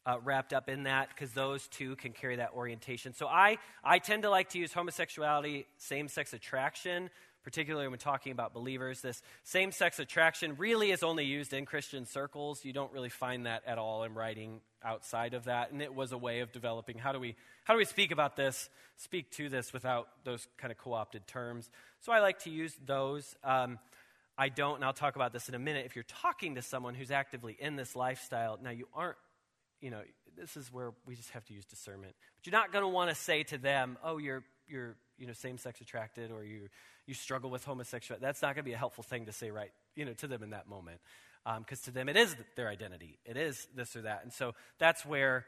uh, wrapped up in that because those two can carry that orientation. So I, I tend to like to use homosexuality, same sex attraction, particularly when talking about believers. This same sex attraction really is only used in Christian circles. You don't really find that at all in writing outside of that. And it was a way of developing how do we, how do we speak about this, speak to this without those kind of co opted terms. So I like to use those. Um, I don't, and I'll talk about this in a minute, if you're talking to someone who's actively in this lifestyle, now you aren't, you know, this is where we just have to use discernment. But you're not going to want to say to them, oh, you're, you're you know, same sex attracted or you, you struggle with homosexuality. That's not going to be a helpful thing to say right, you know, to them in that moment. Because um, to them, it is their identity. It is this or that. And so that's where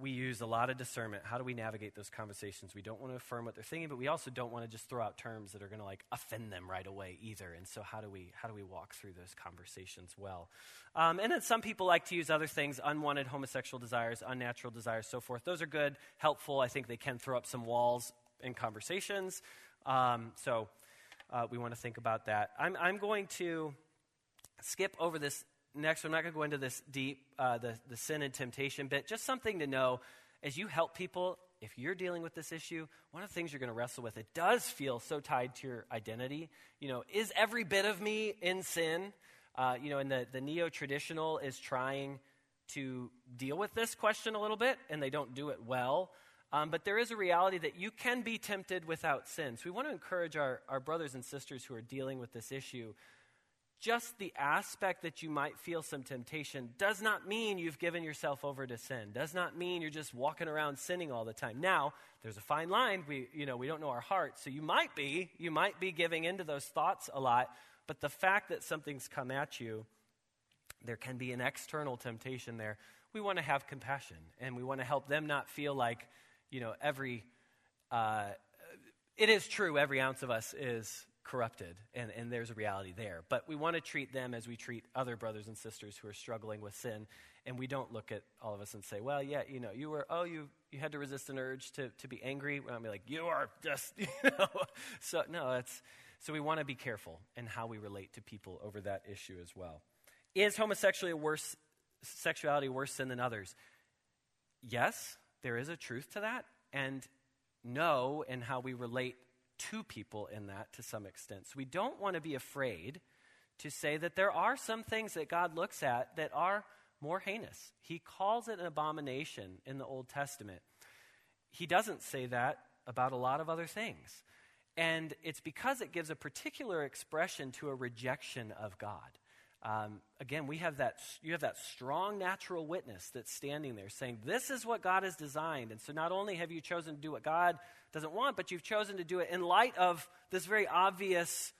we use a lot of discernment. How do we navigate those conversations? We don't want to affirm what they're thinking, but we also don't want to just throw out terms that are going to like offend them right away either. And so, how do we how do we walk through those conversations well? Um, and then some people like to use other things: unwanted homosexual desires, unnatural desires, so forth. Those are good, helpful. I think they can throw up some walls in conversations. Um, so, uh, we want to think about that. I'm I'm going to skip over this next, I'm not going to go into this deep, uh, the, the sin and temptation bit. Just something to know as you help people, if you're dealing with this issue, one of the things you're going to wrestle with, it does feel so tied to your identity. You know, is every bit of me in sin? Uh, you know, and the, the neo traditional is trying to deal with this question a little bit, and they don't do it well. Um, but there is a reality that you can be tempted without sin. So we want to encourage our, our brothers and sisters who are dealing with this issue just the aspect that you might feel some temptation does not mean you've given yourself over to sin. Does not mean you're just walking around sinning all the time. Now there's a fine line. We you know we don't know our hearts so you might be you might be giving into those thoughts a lot. But the fact that something's come at you there can be an external temptation there. We want to have compassion and we want to help them not feel like you know every uh, it is true every ounce of us is corrupted, and, and there's a reality there. But we want to treat them as we treat other brothers and sisters who are struggling with sin. And we don't look at all of us and say, well, yeah, you know, you were, oh, you, you had to resist an urge to, to be angry. We don't be like, you are just, you know. So, no, it's, so we want to be careful in how we relate to people over that issue as well. Is homosexuality worse, sexuality worse sin than others? Yes, there is a truth to that. And no, in how we relate to people in that to some extent. So we don't want to be afraid to say that there are some things that God looks at that are more heinous. He calls it an abomination in the Old Testament. He doesn't say that about a lot of other things. And it's because it gives a particular expression to a rejection of God. Um, again, we have that, you have that strong natural witness that's standing there saying, This is what God has designed. And so not only have you chosen to do what God doesn't want, but you've chosen to do it in light of this very obvious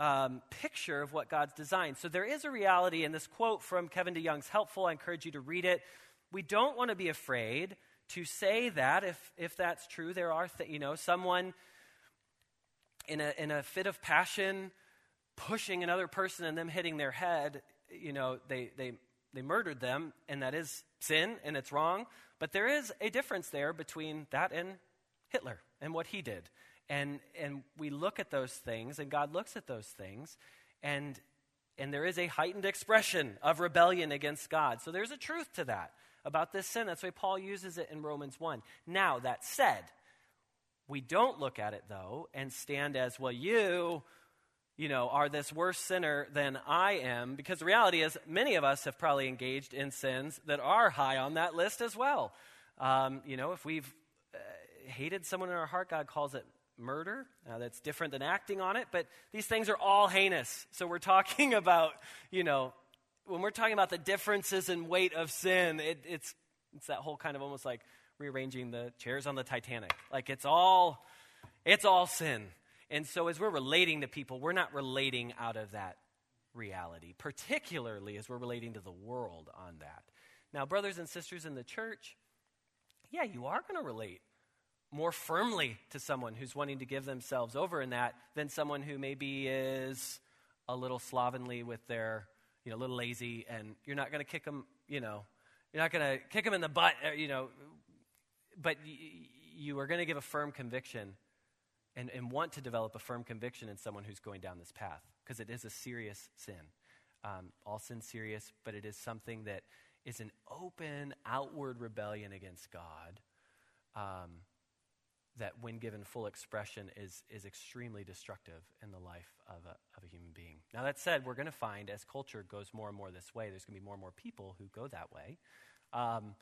um, picture of what God's designed. So there is a reality, and this quote from Kevin DeYoung's helpful. I encourage you to read it. We don't want to be afraid to say that if, if that's true. There are, th- you know, someone in a, in a fit of passion pushing another person and them hitting their head, you know, they, they, they murdered them, and that is sin and it's wrong. But there is a difference there between that and Hitler and what he did. And, and we look at those things, and God looks at those things, and, and there is a heightened expression of rebellion against God. So there's a truth to that about this sin. That's why Paul uses it in Romans 1. Now, that said, we don't look at it, though, and stand as, well, you, you know, are this worse sinner than I am, because the reality is many of us have probably engaged in sins that are high on that list as well. Um, you know, if we've hated someone in our heart, God calls it murder. Uh, that's different than acting on it, but these things are all heinous. So we're talking about, you know, when we're talking about the differences in weight of sin, it, it's, it's that whole kind of almost like rearranging the chairs on the Titanic. Like it's all, it's all sin. And so as we're relating to people, we're not relating out of that reality, particularly as we're relating to the world on that. Now, brothers and sisters in the church, yeah, you are going to relate more firmly to someone who's wanting to give themselves over in that than someone who maybe is a little slovenly with their, you know, a little lazy, and you're not going to kick them, you know, you're not going to kick them in the butt, uh, you know, but y- you are going to give a firm conviction and, and want to develop a firm conviction in someone who's going down this path because it is a serious sin. Um, all sin serious, but it is something that is an open, outward rebellion against God. Um, that, when given full expression, is, is extremely destructive in the life of a, of a human being. Now, that said, we're going to find as culture goes more and more this way, there's going to be more and more people who go that way. Um,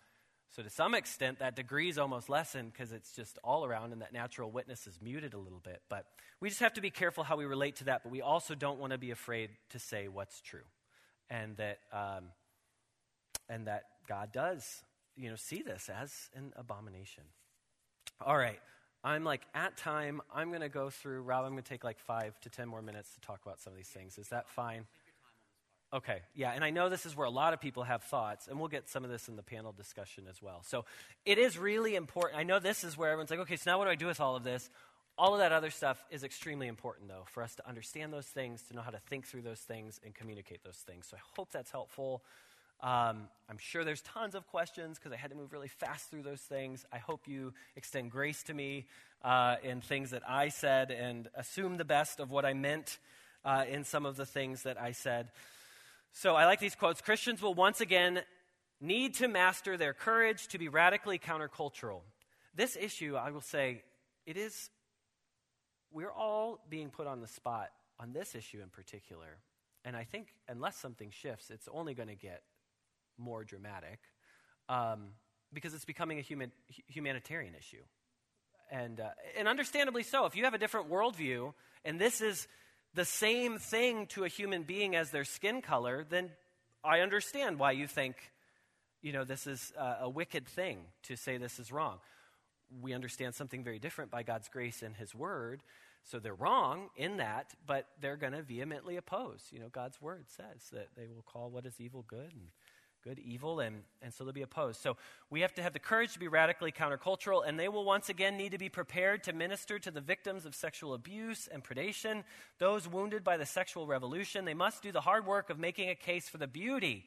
So, to some extent, that degree is almost lessened because it's just all around and that natural witness is muted a little bit. But we just have to be careful how we relate to that, but we also don't want to be afraid to say what's true. And that, um, and that God does, you know, see this as an abomination. All right. I'm like at time. I'm going to go through. Rob, I'm going to take like five to ten more minutes to talk about some of these things. Is that fine? Okay, yeah, and I know this is where a lot of people have thoughts, and we'll get some of this in the panel discussion as well. So it is really important. I know this is where everyone's like, okay, so now what do I do with all of this? All of that other stuff is extremely important, though, for us to understand those things, to know how to think through those things, and communicate those things. So I hope that's helpful. Um, I'm sure there's tons of questions because I had to move really fast through those things. I hope you extend grace to me uh, in things that I said and assume the best of what I meant uh, in some of the things that I said. So I like these quotes Christians will once again need to master their courage to be radically countercultural. This issue, I will say, it is, we're all being put on the spot on this issue in particular. And I think unless something shifts, it's only going to get more dramatic um, because it's becoming a human, humanitarian issue. And, uh, and understandably so. If you have a different worldview, and this is the same thing to a human being as their skin color, then I understand why you think, you know, this is a, a wicked thing to say this is wrong. We understand something very different by God's grace and His Word. So they're wrong in that, but they're going to vehemently oppose. You know, God's Word says that they will call what is evil good and good evil, and, and so they'll be opposed. So we have to have the courage to be radically countercultural, and they will once again need to be prepared to minister to the victims of sexual abuse and predation, those wounded by the sexual revolution. They must do the hard work of making a case for the beauty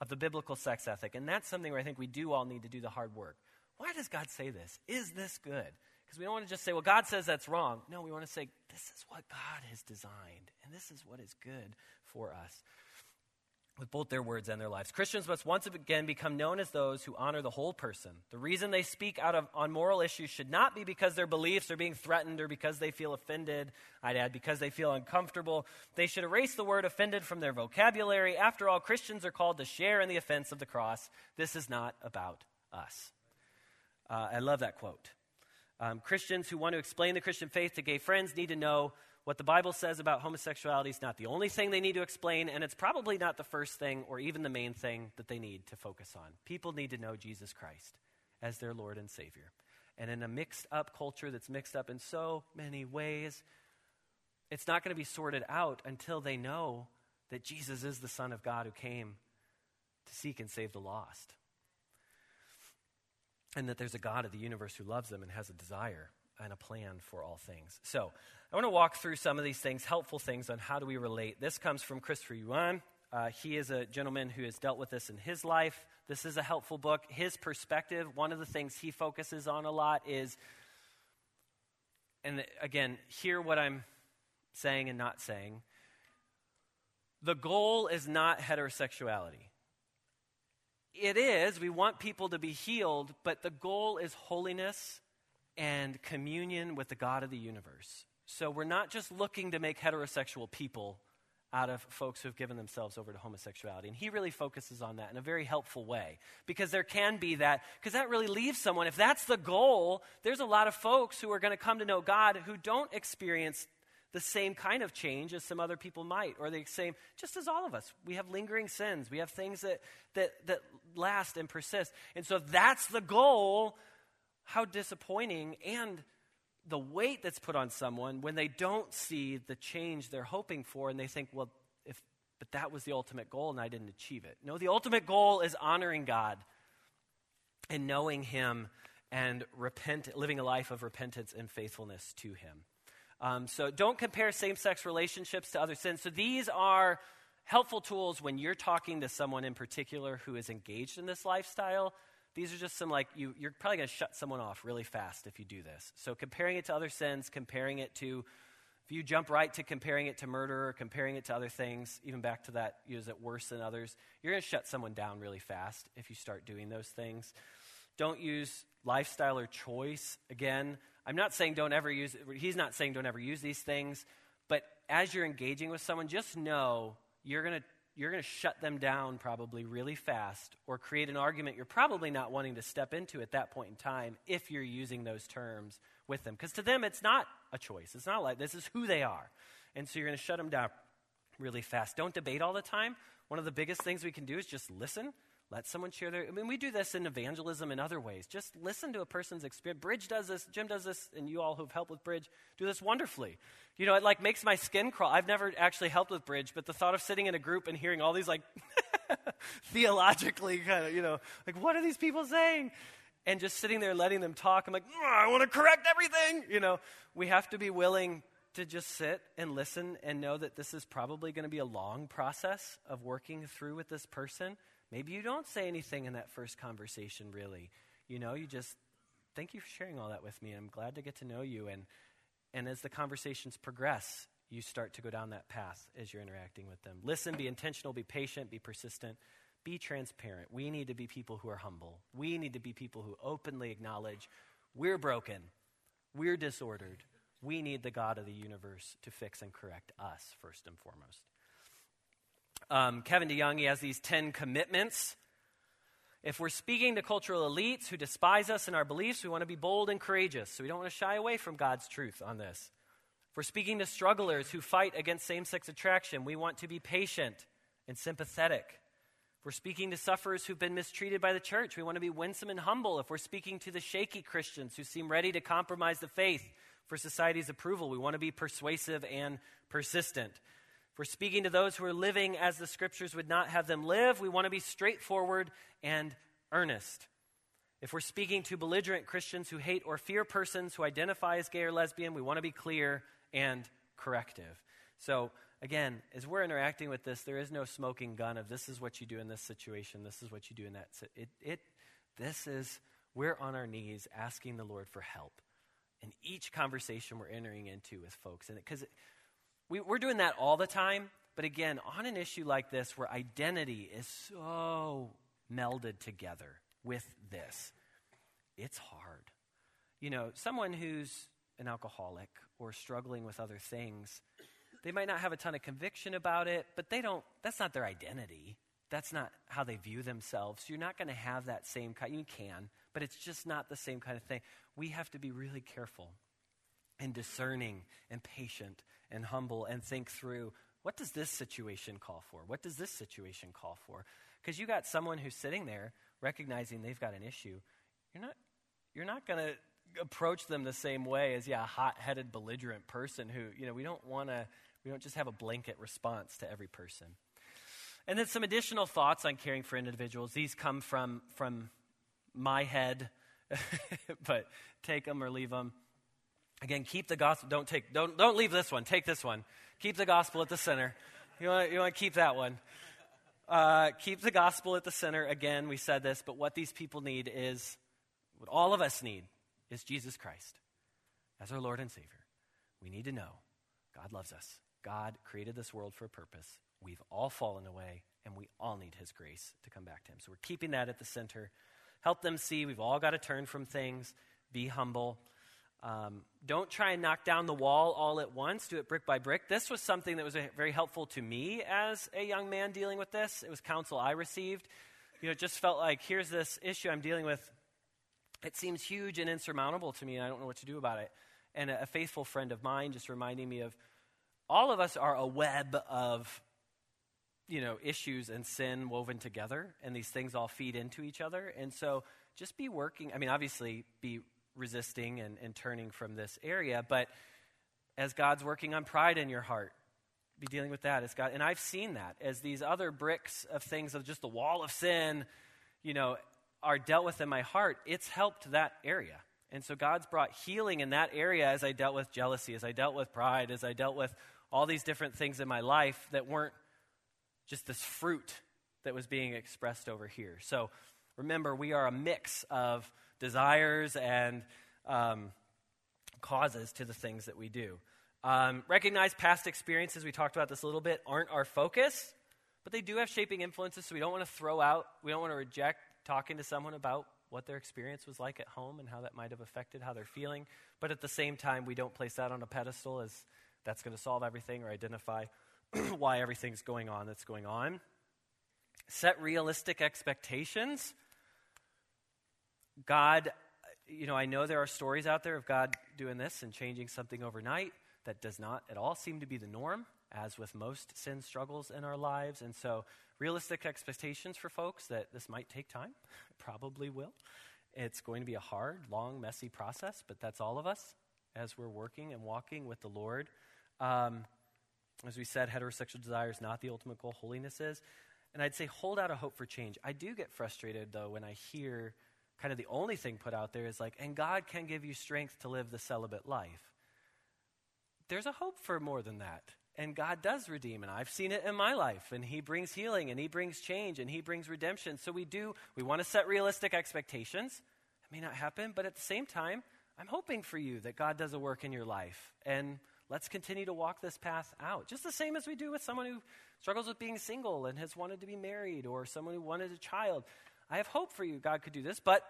of the biblical sex ethic. And that's something where I think we do all need to do the hard work. Why does God say this? Is this good? Because we don't want to just say, well, God says that's wrong. No, we want to say, this is what God has designed, and this is what is good for us with both their words and their lives. Christians must once again become known as those who honor the whole person. The reason they speak out of, on moral issues should not be because their beliefs are being threatened or because they feel offended. I'd add, because they feel uncomfortable. They should erase the word offended from their vocabulary. After all, Christians are called to share in the offense of the cross. This is not about us. Uh, I love that quote. Um, Christians who want to explain the Christian faith to gay friends need to know what the Bible says about homosexuality is not the only thing they need to explain, and it's probably not the first thing or even the main thing that they need to focus on. People need to know Jesus Christ as their Lord and Savior. And in a mixed up culture that's mixed up in so many ways, it's not going to be sorted out until they know that Jesus is the Son of God who came to seek and save the lost. And that there's a God of the universe who loves them and has a desire and a plan for all things. So, I want to walk through some of these things, helpful things on how do we relate. This comes from Christopher Yuan. Uh, he is a gentleman who has dealt with this in his life. This is a helpful book. His perspective, one of the things he focuses on a lot is, and again, hear what I'm saying and not saying. The goal is not heterosexuality. It is, we want people to be healed, but the goal is holiness and communion with the God of the universe. So we're not just looking to make heterosexual people out of folks who have given themselves over to homosexuality. And he really focuses on that in a very helpful way because there can be that, because that really leaves someone. If that's the goal, there's a lot of folks who are going to come to know God who don't experience the same kind of change as some other people might, or the same, just as all of us. We have lingering sins, we have things that, that, that last and persist. And so that's the goal, how disappointing and the weight that's put on someone when they don't see the change they're hoping for and they think, well, if, but that was the ultimate goal and I didn't achieve it. No, the ultimate goal is honoring God and knowing Him and repent, living a life of repentance and faithfulness to Him. Um, so don't compare same sex relationships to other sins. So these are helpful tools when you're talking to someone in particular who is engaged in this lifestyle these are just some like, you, you're probably going to shut someone off really fast if you do this. So comparing it to other sins, comparing it to, if you jump right to comparing it to murder, or comparing it to other things, even back to that that, is it worse than others? You're going to shut someone down really fast if you start doing those things. Don't use lifestyle or choice. Again, I'm not saying don't ever use, he's not saying don't ever use these things, but as you're engaging with someone, just know you're going to you're going to shut them down probably really fast or create an argument you're probably not wanting to step into at that point in time if you're using those terms with them. Because to them, it's not a choice. It's not like this is who they are. And so you're going to shut them down really fast. Don't debate all the time. One of the biggest things we can do is just listen. Let someone share their. I mean, we do this in evangelism in other ways. Just listen to a person's experience. Bridge does this. Jim does this, and you all who've helped with Bridge do this wonderfully. You know, it like makes my skin crawl. I've never actually helped with Bridge, but the thought of sitting in a group and hearing all these like theologically kind of, you know, like what are these people saying? And just sitting there letting them talk, I'm like, ah, I want to correct everything. You know, we have to be willing to just sit and listen and know that this is probably going to be a long process of working through with this person. Maybe you don't say anything in that first conversation, really. You know, you just, thank you for sharing all that with me. I'm glad to get to know you. And, and as the conversations progress, you start to go down that path as you're interacting with them. Listen, be intentional, be patient, be persistent, be transparent. We need to be people who are humble. We need to be people who openly acknowledge we're broken, we're disordered, we need the God of the universe to fix and correct us first and foremost. Um, Kevin DeYoung, he has these 10 commitments. If we're speaking to cultural elites who despise us and our beliefs, we want to be bold and courageous. So we don't want to shy away from God's truth on this. If we're speaking to strugglers who fight against same sex attraction, we want to be patient and sympathetic. If we're speaking to sufferers who've been mistreated by the church, we want to be winsome and humble. If we're speaking to the shaky Christians who seem ready to compromise the faith, for society's approval. We want to be persuasive and persistent. If we're speaking to those who are living as the scriptures would not have them live, we want to be straightforward and earnest. If we're speaking to belligerent Christians who hate or fear persons who identify as gay or lesbian, we want to be clear and corrective. So, again, as we're interacting with this, there is no smoking gun of this is what you do in this situation, this is what you do in that. It, it, this is, we're on our knees asking the Lord for help in each conversation we're entering into with folks. And because we, we're doing that all the time, but again, on an issue like this where identity is so melded together with this, it's hard. You know, someone who's an alcoholic or struggling with other things, they might not have a ton of conviction about it, but they don't, that's not their identity. That's not how they view themselves. You're not going to have that same kind, you can, but it's just not the same kind of thing. We have to be really careful and discerning and patient and humble and think through what does this situation call for? What does this situation call for? Because you got someone who's sitting there recognizing they've got an issue. You're not, you're not going to approach them the same way as, yeah, a hot headed, belligerent person who, you know, we don't want to, we don't just have a blanket response to every person. And then some additional thoughts on caring for individuals. These come from, from my head, but take them or leave them. Again, keep the gospel. Don't take. Don't don't leave this one. Take this one. Keep the gospel at the center. You want you want to keep that one. Uh, keep the gospel at the center. Again, we said this, but what these people need is what all of us need is Jesus Christ as our Lord and Savior. We need to know God loves us. God created this world for a purpose. We've all fallen away, and we all need His grace to come back to Him. So we're keeping that at the center. Help them see we've all got to turn from things, be humble. Um, don't try and knock down the wall all at once. Do it brick by brick. This was something that was very helpful to me as a young man dealing with this. It was counsel I received. You know, it just felt like here's this issue I'm dealing with. It seems huge and insurmountable to me, and I don't know what to do about it. And a, a faithful friend of mine just reminding me of all of us are a web of you know, issues and sin woven together, and these things all feed into each other. And so just be working, I mean, obviously, be resisting and, and turning from this area, but as God's working on pride in your heart, be dealing with that as God. And I've seen that as these other bricks of things of just the wall of sin, you know, are dealt with in my heart, it's helped that area. And so God's brought healing in that area as I dealt with jealousy, as I dealt with pride, as I dealt with all these different things in my life that weren't just this fruit that was being expressed over here. So remember, we are a mix of desires and um, causes to the things that we do. Um, recognize past experiences, we talked about this a little bit, aren't our focus, but they do have shaping influences, so we don't want to throw out, we don't want to reject talking to someone about what their experience was like at home and how that might have affected how they're feeling. But at the same time, we don't place that on a pedestal as that's going to solve everything or identify why everything's going on that's going on. Set realistic expectations. God, you know, I know there are stories out there of God doing this and changing something overnight. That does not at all seem to be the norm, as with most sin struggles in our lives. And so, realistic expectations for folks that this might take time, probably will. It's going to be a hard, long, messy process, but that's all of us as we're working and walking with the Lord. Um, as we said, heterosexual desire is not the ultimate goal, holiness is. And I'd say hold out a hope for change. I do get frustrated, though, when I hear kind of the only thing put out there is like, and God can give you strength to live the celibate life. There's a hope for more than that. And God does redeem, and I've seen it in my life. And He brings healing, and He brings change, and He brings redemption. So we do, we want to set realistic expectations. It may not happen, but at the same time, I'm hoping for you that God does a work in your life. And let's continue to walk this path out. Just the same as we do with someone who struggles with being single and has wanted to be married, or someone who wanted a child. I have hope for you. God could do this, but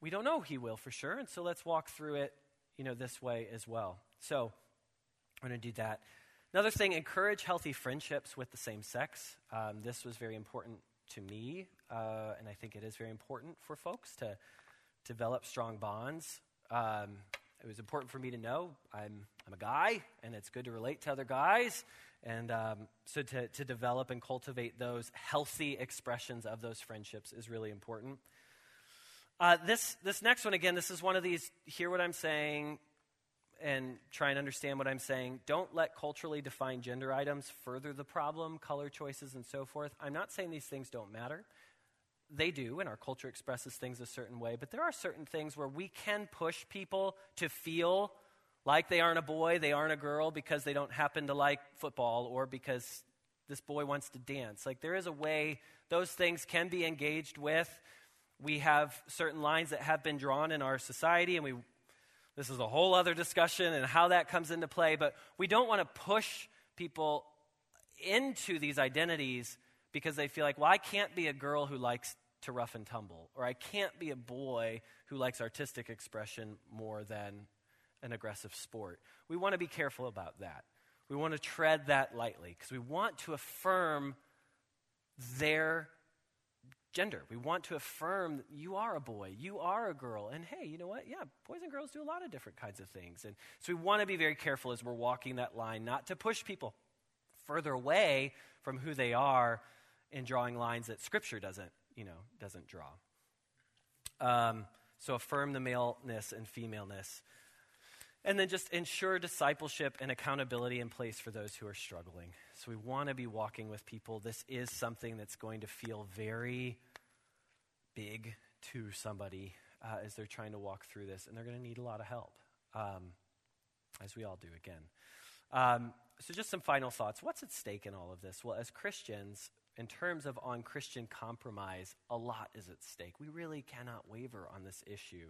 we don't know He will for sure. And so let's walk through it, you know, this way as well. So I'm going to do that. Another thing, encourage healthy friendships with the same sex. Um, this was very important to me, uh, and I think it is very important for folks to develop strong bonds. Um, it was important for me to know I'm, I'm a guy, and it's good to relate to other guys. And um, so to, to develop and cultivate those healthy expressions of those friendships is really important. Uh, this, this next one, again, this is one of these hear what I'm saying and try and understand what I'm saying. Don't let culturally defined gender items further the problem, color choices, and so forth. I'm not saying these things don't matter they do, and our culture expresses things a certain way, but there are certain things where we can push people to feel like they aren't a boy, they aren't a girl because they don't happen to like football or because this boy wants to dance. Like there is a way those things can be engaged with. We have certain lines that have been drawn in our society, and we this is a whole other discussion and how that comes into play, but we don't want to push people into these identities because they feel like, well, I can't be a girl who likes to rough and tumble, or I can't be a boy who likes artistic expression more than an aggressive sport. We want to be careful about that. We want to tread that lightly because we want to affirm their gender. We want to affirm you are a boy, you are a girl, and hey, you know what? Yeah, boys and girls do a lot of different kinds of things. And so we want to be very careful as we're walking that line, not to push people further away from who they are in drawing lines that Scripture doesn't, you know, doesn't draw. Um, so affirm the maleness and femaleness. And then just ensure discipleship and accountability in place for those who are struggling. So we want to be walking with people. This is something that's going to feel very big to somebody uh, as they're trying to walk through this, and they're going to need a lot of help, um, as we all do again. Um, so, just some final thoughts. What's at stake in all of this? Well, as Christians, in terms of on Christian compromise, a lot is at stake. We really cannot waver on this issue.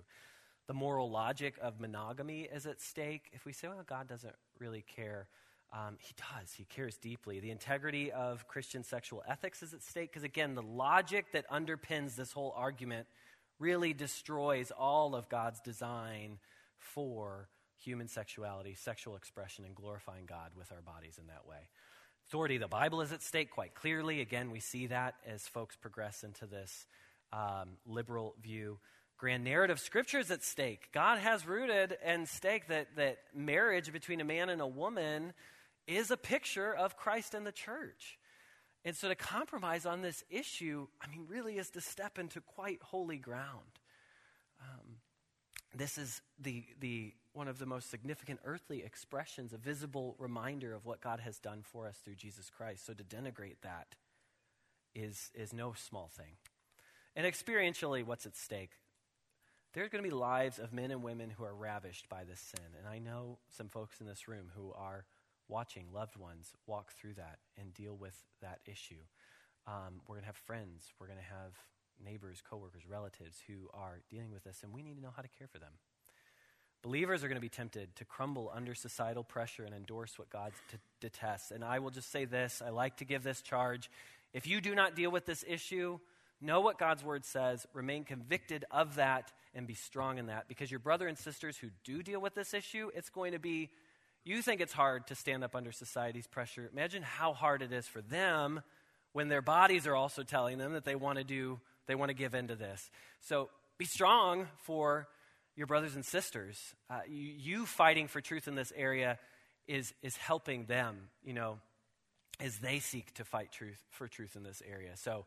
The moral logic of monogamy is at stake. If we say, well, God doesn't really care, um, He does. He cares deeply. The integrity of Christian sexual ethics is at stake because, again, the logic that underpins this whole argument really destroys all of God's design for human sexuality, sexual expression, and glorifying God with our bodies in that way authority the Bible is at stake quite clearly. Again, we see that as folks progress into this um, liberal view. Grand narrative scripture is at stake. God has rooted and staked that, that marriage between a man and a woman is a picture of Christ and the church. And so to compromise on this issue, I mean, really is to step into quite holy ground. Um, this is the, the one of the most significant earthly expressions, a visible reminder of what God has done for us through Jesus Christ. So to denigrate that is, is no small thing. And experientially, what's at stake? There's going to be lives of men and women who are ravished by this sin. And I know some folks in this room who are watching loved ones walk through that and deal with that issue. Um, we're going to have friends, we're going to have neighbors, coworkers, relatives who are dealing with this, and we need to know how to care for them. Believers are going to be tempted to crumble under societal pressure and endorse what God t- detests. And I will just say this I like to give this charge. If you do not deal with this issue, know what God's word says, remain convicted of that, and be strong in that. Because your brother and sisters who do deal with this issue, it's going to be you think it's hard to stand up under society's pressure. Imagine how hard it is for them when their bodies are also telling them that they want to do, they want to give into this. So be strong for your brothers and sisters. Uh, you, you fighting for truth in this area is, is helping them, you know, as they seek to fight truth for truth in this area. So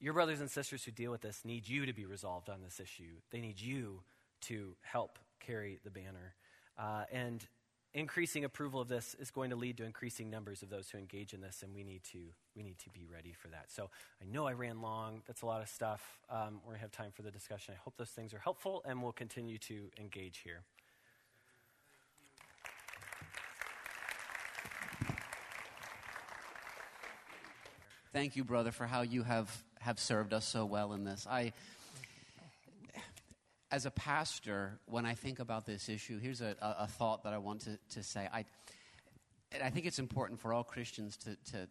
your brothers and sisters who deal with this need you to be resolved on this issue. They need you to help carry the banner. Uh, and increasing approval of this is going to lead to increasing numbers of those who engage in this, and we need to we need to be ready for that. So I know I ran long. That's a lot of stuff. Um, we're gonna have time for the discussion. I hope those things are helpful, and we'll continue to engage here. Thank you, brother, for how you have, have served us so well in this. I as a pastor, when I think about this issue, here's a, a, thought that I want to, to say. I, I think it's important for all Christians to, to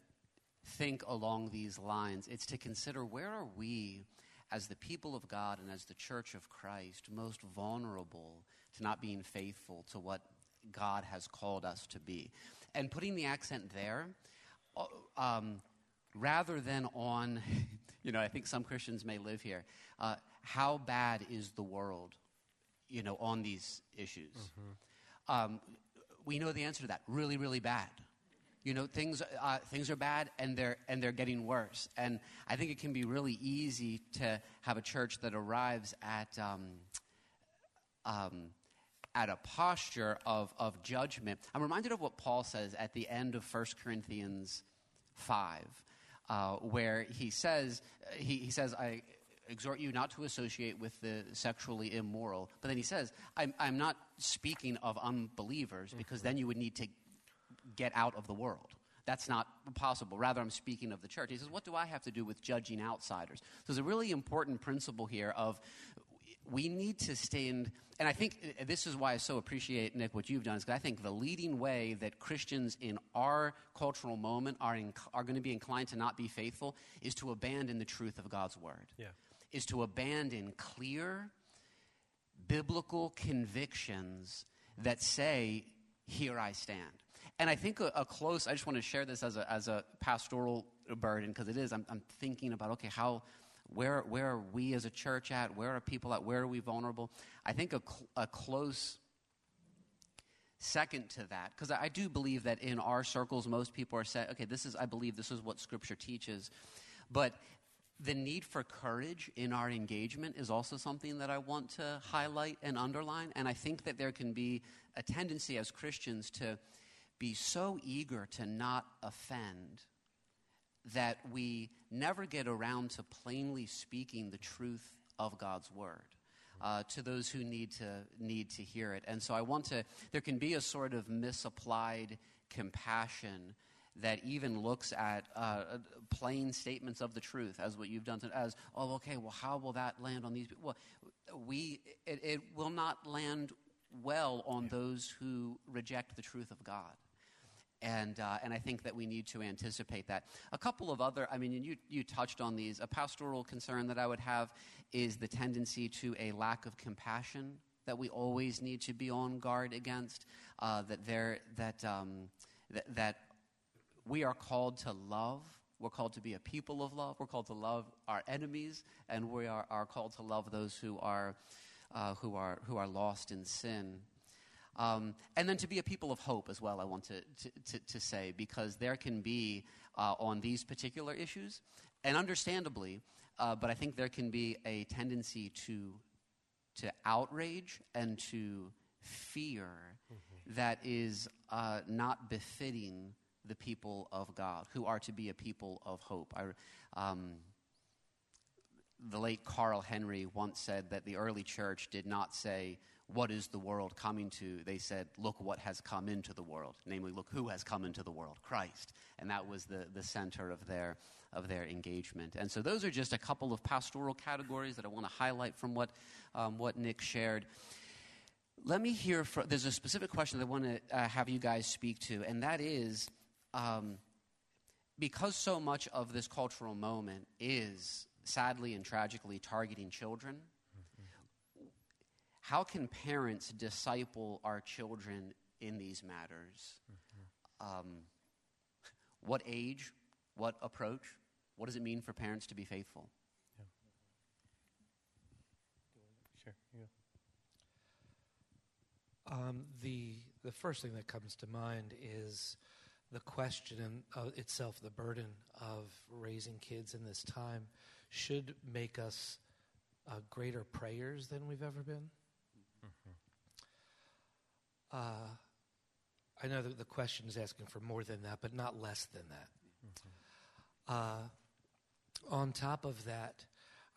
think along these lines. It's to consider where are we as the people of God and as the church of Christ most vulnerable to not being faithful to what God has called us to be. And putting the accent there, uh, um, rather than on, you know, I think some Christians may live here. Uh, how bad is the world, you know, on these issues? Mm-hmm. Um, we know the answer to that. Really, really bad. You know, things uh, things are bad, and they're and they're getting worse. And I think it can be really easy to have a church that arrives at um, um, at a posture of of judgment. I'm reminded of what Paul says at the end of 1 Corinthians five, uh, where he says he, he says I exhort you not to associate with the sexually immoral. But then he says, I'm, I'm not speaking of unbelievers because then you would need to get out of the world. That's not possible. Rather, I'm speaking of the church. He says, What do I have to do with judging outsiders? So there's a really important principle here of we need to stand, and I think uh, this is why I so appreciate, Nick, what you've done, is because I think the leading way that Christians in our cultural moment are, in, are going to be inclined to not be faithful is to abandon the truth of God's word. Yeah is to abandon clear biblical convictions that say, Here I stand. And I think a, a close, I just want to share this as a, as a pastoral burden because it is. I'm, I'm thinking about, okay, how, where, where are we as a church at? Where are people at? Where are we vulnerable? I think a, cl- a close second to that, because I do believe that in our circles, most people are saying, okay, this is, I believe this is what Scripture teaches. But the need for courage in our engagement is also something that I want to highlight and underline. And I think that there can be a tendency as Christians to be so eager to not offend that we never get around to plainly speaking the truth of God's word. Uh, to those who need to need to hear it, and so I want to. There can be a sort of misapplied compassion that even looks at uh, plain statements of the truth as what you've done to, as oh okay well how will that land on these people well we it, it will not land well on yeah. those who reject the truth of god and, uh, and I think that we need to anticipate that. A couple of other, I mean, you, you touched on these. A pastoral concern that I would have is the tendency to a lack of compassion that we always need to be on guard against. Uh, that there, that, um, that, that we are called to love. We're called to be a people of love. We're called to love our enemies, and we are, are called to love those who are, uh, who are, who are lost in sin. Um, and then to be a people of hope as well, I want to, to, to, to say, because there can be uh, on these particular issues, and understandably, uh, but I think there can be a tendency to, to outrage and to fear mm-hmm. that is uh, not befitting the people of God, who are to be a people of hope. I, um, the late Carl Henry once said that the early church did not say, What is the world coming to? They said, Look what has come into the world. Namely, look who has come into the world Christ. And that was the, the center of their, of their engagement. And so, those are just a couple of pastoral categories that I want to highlight from what, um, what Nick shared. Let me hear from, there's a specific question that I want to uh, have you guys speak to, and that is um, because so much of this cultural moment is sadly and tragically targeting children. How can parents disciple our children in these matters. Um, what age? What approach? What does it mean for parents to be faithful? Sure. Um, the the first thing that comes to mind is the question uh, itself, the burden of raising kids in this time, should make us uh, greater prayers than we've ever been. Uh, I know that the question is asking for more than that, but not less than that. Uh, on top of that,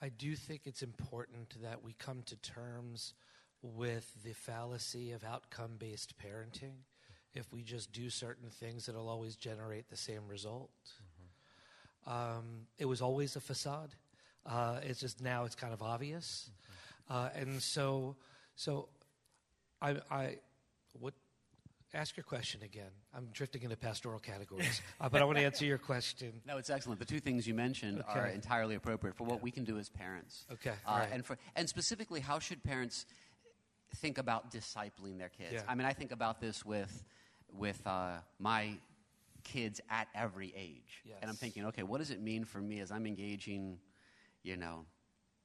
I do think it's important that we come to terms with the fallacy of outcome based parenting. If we just do certain things, it'll always generate the same result. Um, it was always a facade. Uh, it's just now it's kind of obvious, uh, and so so I, I would ask your question again. I'm drifting into pastoral categories, uh, but I want to answer your question. No, it's excellent. The two things you mentioned are entirely appropriate for what we can do as parents. Okay, Uh, right. and for and specifically, how should parents think about discipling their kids? Yeah. I mean, I think about this with with uh, my kids at every age, and I'm thinking, okay, what does it mean for me as I'm engaging, you know,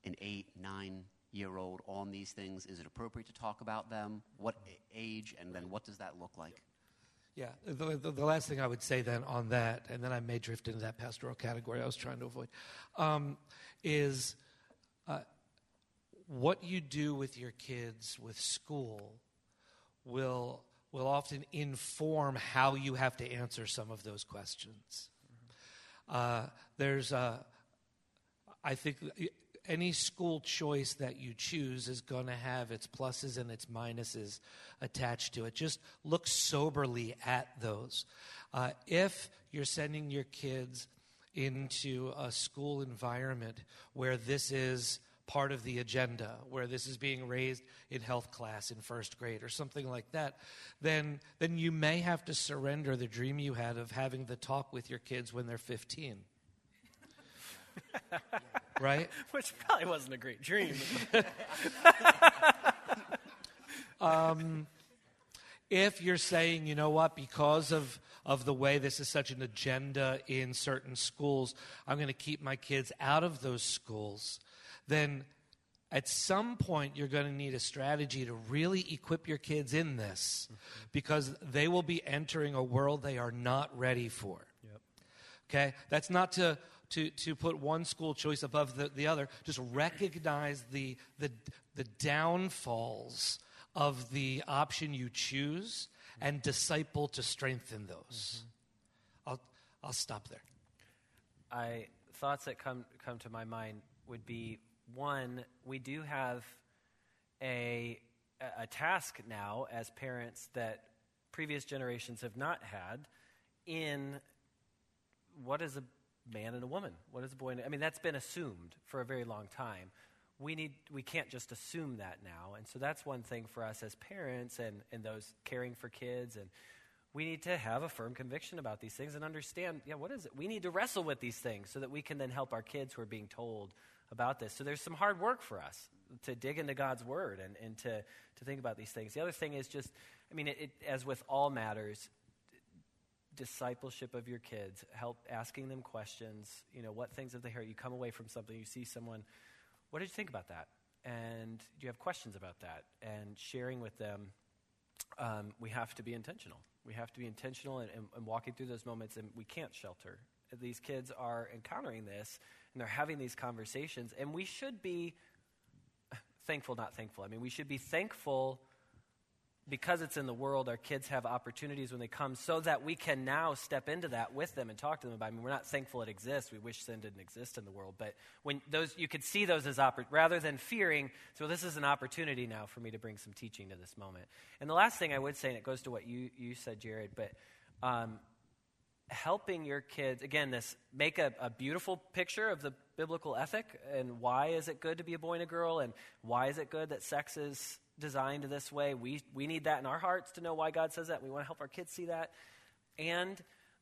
an eight, nine year old on these things? Is it appropriate to talk about them? What age, and then what does that look like? Yeah, the, the, the last thing I would say then on that, and then I may drift into that pastoral category I was trying to avoid, um, is uh, what you do with your kids with school will will often inform how you have to answer some of those questions. Uh, there's a, I think any school choice that you choose is going to have its pluses and its minuses attached to it. Just look soberly at those. Uh, if you're sending your kids into a school environment where this is part of the agenda, where this is being raised in health class in first grade or something like that, then, then you may have to surrender the dream you had of having the talk with your kids when they're 15. right? Which probably wasn't a great dream. Um, if you're saying, you know what, because of, of the way this is such an agenda in certain schools, I'm going to keep my kids out of those schools, then at some point you're going to need a strategy to really equip your kids in this mm-hmm. because they will be entering a world they are not ready for. Okay? That's not to, to, to put one school choice above the, the other. Just recognize the, the, the downfalls of the option you choose and disciple to strengthen those. Mm-hmm. I'll, I'll stop there. I thoughts that come come to my mind would be one, we do have a a task now as parents that previous generations have not had in what is a man and a woman? What is a boy? And, I mean, that's been assumed for a very long time. We need we can't just assume that now, and so that's one thing for us as parents and and those caring for kids and. We need to have a firm conviction about these things and understand, yeah, what is it? We need to wrestle with these things so that we can then help our kids who are being told about this. So there's some hard work for us to dig into God's word and, and to, to think about these things. The other thing is just, I mean, it, it, as with all matters, discipleship of your kids, help asking them questions. You know, what things have they heard? You come away from something, you see someone, what did you think about that? And do you have questions about that? And sharing with them, um, we have to be intentional. We have to be intentional and, and, and walking through those moments, and we can't shelter. These kids are encountering this, and they're having these conversations, and we should be thankful, not thankful. I mean, we should be thankful because it's in the world, our kids have opportunities when they come so that we can now step into that with them and talk to them about it. I mean, we're not thankful it exists. We wish sin didn't exist in the world. But when those, you could see those as, oppor- rather than fearing, so this is an opportunity now for me to bring some teaching to this moment. And the last thing I would say, and it goes to what you, you said, Jared, but um, helping your kids, again, this make a, a beautiful picture of the biblical ethic and why is it good to be a boy and a girl and why is it good that sex is designed this way. We, we need that in our hearts to know why God says that. We want to help our kids see that. And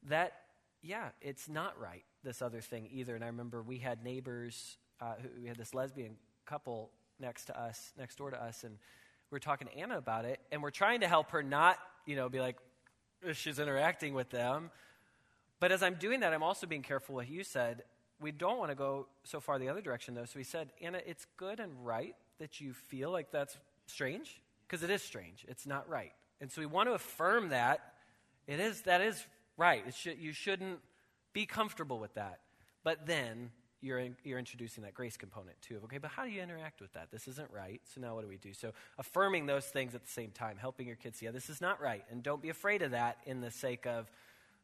that, yeah, it's not right, this other thing either. And I remember we had neighbors, uh, who, we had this lesbian couple next to us, next door to us, and we were talking to Anna about it, and we're trying to help her not you know, be like, she's interacting with them. But as I'm doing that, I'm also being careful what you said. We don't want to go so far the other direction, though. So he said, Anna, it's good and right that you feel like that's strange, because it is strange. It's not right. And so we want to affirm that. It is, that is right. You shouldn't be comfortable with that. But then you're, in, you're introducing that grace component too of, okay, but how do you interact with that? This isn't right. So now what do we do? So affirming those things at the same time, helping your kids see, yeah, this is not right. And don't be afraid of that in the sake of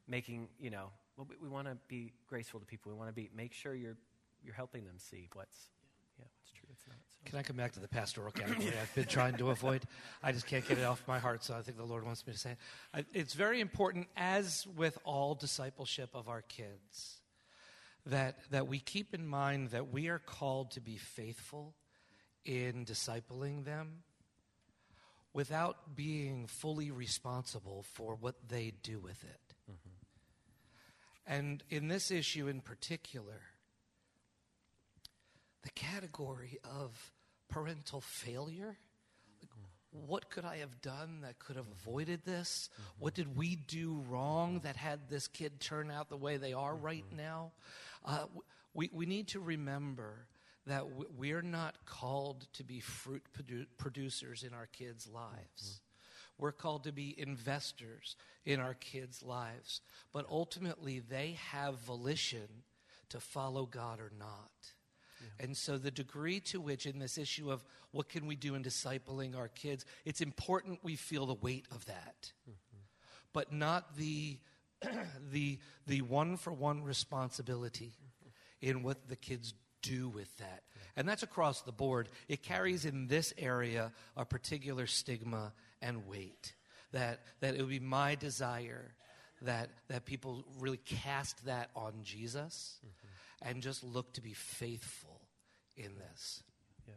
making, you know, well, we, we want to be graceful to people. We want to be, make sure you're, you're helping them see what's, yeah, what's true, what's not. Can I come back to the pastoral category I've been trying to avoid? I just can't get it off my heart, so I think the Lord wants me to say it. It's very important, as with all discipleship of our kids, that, that we keep in mind that we are called to be faithful in discipling them without being fully responsible for what they do with it. Mm-hmm. And in this issue in particular, the category of parental failure. what could I have done that could have avoided this? Mm-hmm. What did we do wrong that had this kid turn out the way they are mm-hmm. right now? Uh, we, we need to remember that we're not called to be fruit produ- producers in our kids' lives. Mm-hmm. We're called to be investors in our kids' lives. But ultimately, they have volition to follow God or not. And so, the degree to which, in this issue of what can we do in discipling our kids, it's important we feel the weight of that, mm-hmm. but not the, the, the one for one responsibility in what the kids do with that. And that's across the board. It carries in this area a particular stigma and weight. That, that it would be my desire that, that people really cast that on Jesus mm-hmm. and just look to be faithful in this. Yeah.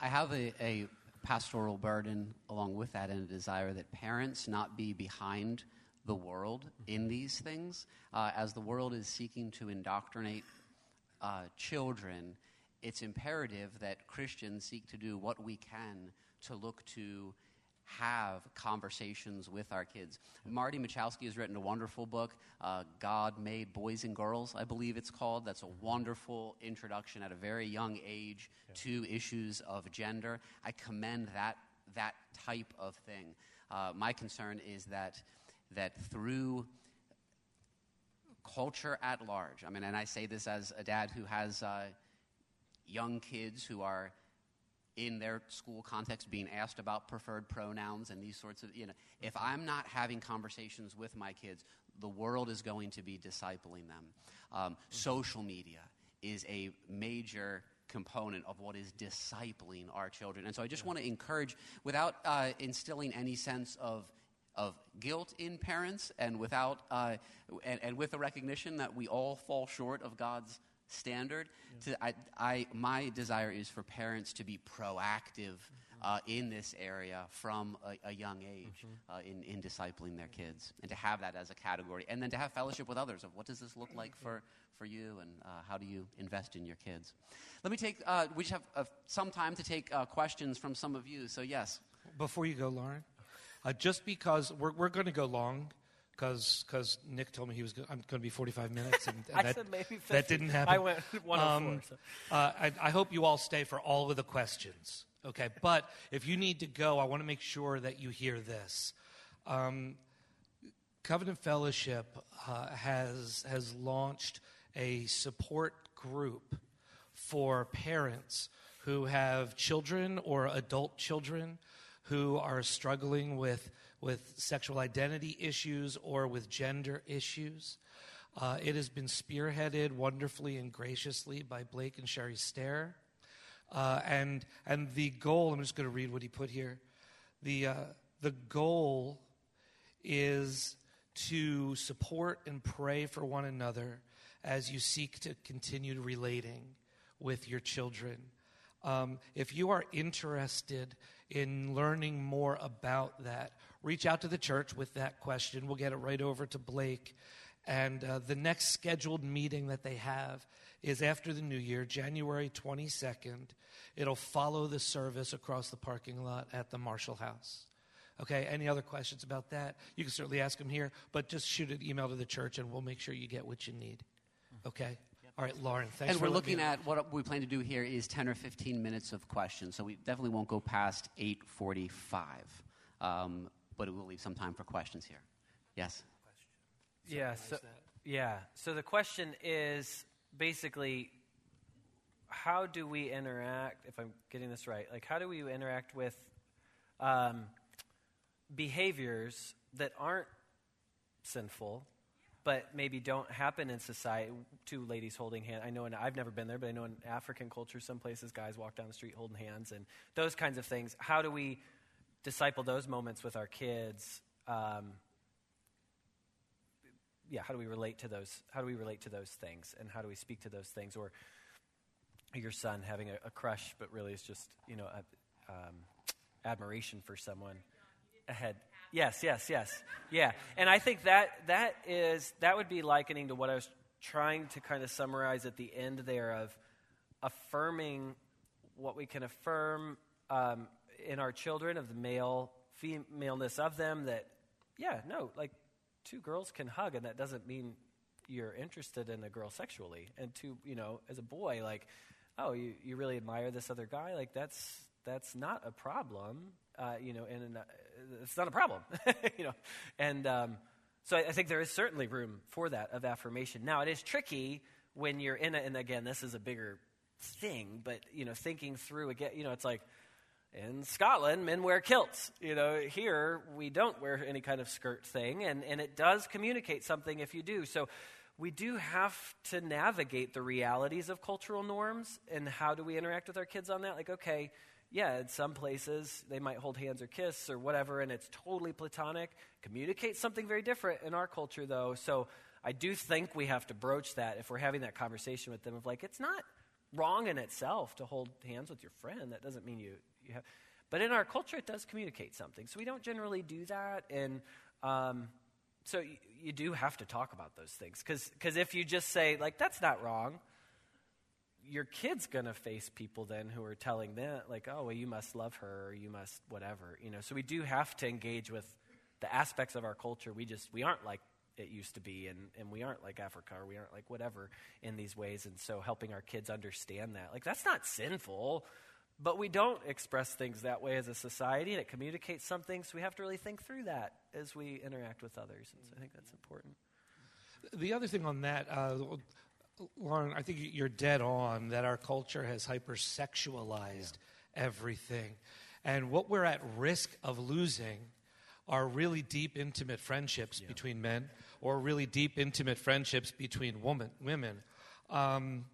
I have a, a pastoral burden along with that and a desire that parents not be behind the world in mm-hmm. these things. Uh, as the world is seeking to indoctrinate uh, children, it's imperative that Christians seek to do what we can to look to have conversations with our kids. Marty Machowski has written a wonderful book, uh, God Made Boys and Girls, I believe it's called. That's a wonderful introduction at a very young age yeah. to issues of gender. I commend that, that type of thing. Uh, my concern is that, that through culture at large, I mean, and I say this as a dad who has uh, young kids who are in their school context being asked about preferred pronouns and these sorts of, you know, if I'm not having conversations with my kids, the world is going to be discipling them. Um, social media is a major component of what is discipling our children. And so I just want to encourage, without uh, instilling any sense of of guilt in parents and without uh, and, and with the recognition that we all fall short of God's standard. Yeah. To, I, I, my desire is for parents to be proactive mm-hmm. uh, in this area from a, a young age mm-hmm. uh, in, in discipling their kids and to have that as a category. And then to have fellowship with others of what does this look like for, for you and uh, how do you invest in your kids. Let me take, uh, we just have uh, some time to take uh, questions from some of you. So, yes. Before you go, Lauren, just because we're, we're going to go long because Nick told me he was go- I'm going to be 45 minutes, and, and I that, said maybe 50. that didn't happen. I went 104. Um, so. uh, I, I, hope you all stay for all of the questions. Okay, but if you need to go, I want to make sure that you hear this. Um, Covenant Fellowship uh, has has launched a support group for parents who have children or adult children who are struggling with with sexual identity issues or with gender issues. Uh, it has been spearheaded wonderfully and graciously by Blake and Sherry Stair. Uh, and, and the goal, I'm just going to read what he put here. The, uh, the goal is to support and pray for one another as you seek to continue relating with your children. Um, if you are interested in learning more about that, reach out to the church with that question. We'll get it right over to Blake. And uh, the next scheduled meeting that they have is after the new year, January 22nd. It'll follow the service across the parking lot at the Marshall House. Okay, any other questions about that? You can certainly ask them here, but just shoot an email to the church and we'll make sure you get what you need. Okay? All right, Lauren, thanks and we're looking at what we plan to do here is 10 or 15 minutes of questions. So we definitely won't go past 8:45, um, but we'll leave some time for questions here. Yes. Yeah. So, yeah. So the question is basically, how do we interact? If I'm getting this right, like how do we interact with um, behaviors that aren't sinful, but maybe don't happen in society? Two ladies holding hands. I know, in, I've never been there, but I know in African culture, some places guys walk down the street holding hands, and those kinds of things. How do we disciple those moments with our kids? Um, yeah, how do we relate to those? How do we relate to those things, and how do we speak to those things? Or your son having a, a crush, but really it's just you know a, um, admiration for someone ahead. Yes, yes, yes, yeah. And I think that that is that would be likening to what I was trying to kind of summarize at the end there of affirming what we can affirm um, in our children of the male femaleness of them. That yeah, no, like two girls can hug, and that doesn't mean you're interested in a girl sexually. And two, you know, as a boy, like, oh, you, you really admire this other guy, like that's that's not a problem, uh, you know, and uh, it's not a problem, you know, and um, so I, I think there is certainly room for that of affirmation. Now it is tricky when you're in it, and again, this is a bigger thing, but you know, thinking through again, you know, it's like in Scotland, men wear kilts. You know, here we don't wear any kind of skirt thing, and, and it does communicate something if you do. So we do have to navigate the realities of cultural norms and how do we interact with our kids on that. Like, okay, yeah, in some places they might hold hands or kiss or whatever, and it's totally platonic. Communicates something very different in our culture, though. So I do think we have to broach that if we're having that conversation with them of like, it's not wrong in itself to hold hands with your friend. That doesn't mean you, you have. But in our culture, it does communicate something. So we don't generally do that. And um, so you, you do have to talk about those things. Because if you just say, like, that's not wrong, your kid's going to face people then who are telling them, like, oh, well, you must love her or you must whatever. You know, so we do have to engage with the aspects of our culture. We just, we aren't like it used to be, and, and we aren't like Africa or we aren't like whatever in these ways. And so helping our kids understand that, like, that's not sinful, but we don't express things that way as a society, and it communicates something. So we have to really think through that as we interact with others. And so I think that's important. The other thing on that, uh, Lauren, I think you're dead on that our culture has hypersexualized everything. And what we're at risk of losing are really deep, intimate friendships between men or really deep, intimate friendships between woman, women. Um,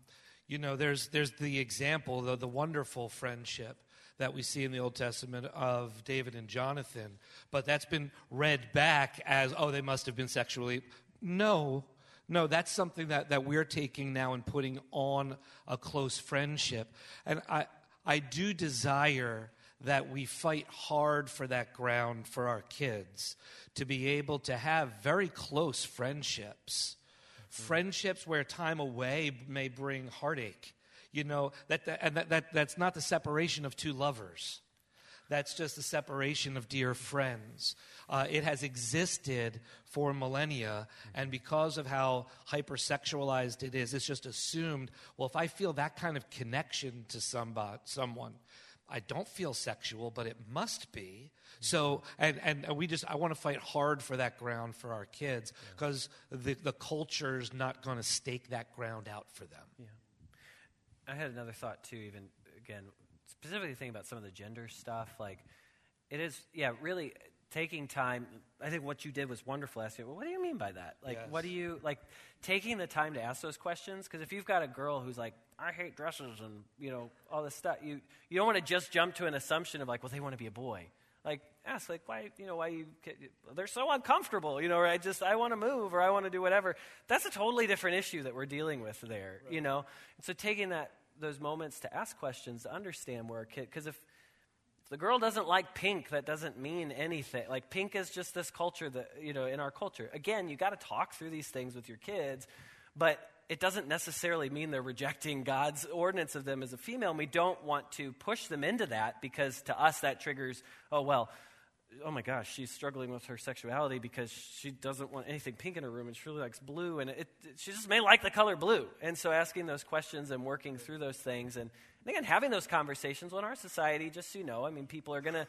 you know, there's, there's the example, the, the wonderful friendship that we see in the Old Testament of David and Jonathan, but that's been read back as, oh, they must have been sexually. No, no, that's something that, that we're taking now and putting on a close friendship. And I, I do desire that we fight hard for that ground for our kids to be able to have very close friendships. Friendships where time away may bring heartache. You know, that, that, and that, that, that's not the separation of two lovers. That's just the separation of dear friends. Uh, it has existed for millennia, and because of how hypersexualized it is, it's just assumed well, if I feel that kind of connection to somebody, someone, I don't feel sexual, but it must be. So, and, and we just, I want to fight hard for that ground for our kids because the, the culture's not going to stake that ground out for them. Yeah. I had another thought too, even again, specifically thinking about some of the gender stuff. Like, it is, yeah, really taking time. I think what you did was wonderful. Asking, well, what do you mean by that? Like, Yes. what do you, like, taking the time to ask those questions? Because if you've got a girl who's like, I hate dresses and, you know, all this stuff, you, you don't want to just jump to an assumption of, like, well, they want to be a boy. Like, ask, like, why, you know, why you, they're so uncomfortable, you know, or I just, I want to move or I want to do whatever. That's a totally different issue that we're dealing with there, you know? And so taking that, those moments to ask questions to understand where a kid, because if, if the girl doesn't like pink, that doesn't mean anything. Like, pink is just this culture that, you know, in our culture. Again, you got to talk through these things with your kids, but it doesn't necessarily mean they're rejecting God's ordinance of them as a female. And we don't want to push them into that because to us that triggers, oh, well, oh my gosh, she's struggling with her sexuality because she doesn't want anything pink in her room and she really likes blue. And it, it, she just may like the color blue. And so asking those questions and working through those things. And, and again, having those conversations. Well, in our society, just so you know, I mean, people are going to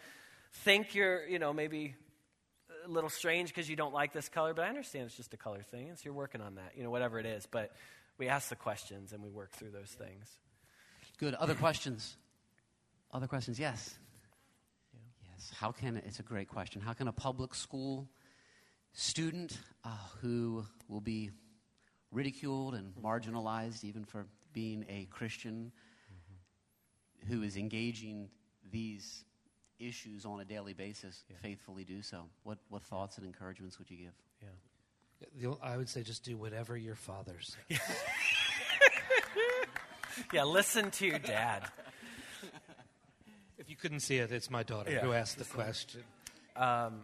think you're, you know, maybe a little strange because you don't like this color, but I understand it's just a color thing. So you're working on that, you know, whatever it is. But we ask the questions and we work through those things. Good. Other questions? Other questions? Yes. Yes. How can, it's a great question. How can a public school student uh, who will be ridiculed and marginalized even for being a Christian mm-hmm. who is engaging these issues on a daily basis yeah. faithfully do so? What, what thoughts and encouragements would you give? Yeah. I would say just do whatever your father says. yeah, listen to your dad. If you couldn't see it, it's my daughter yeah. who asked the question. Um,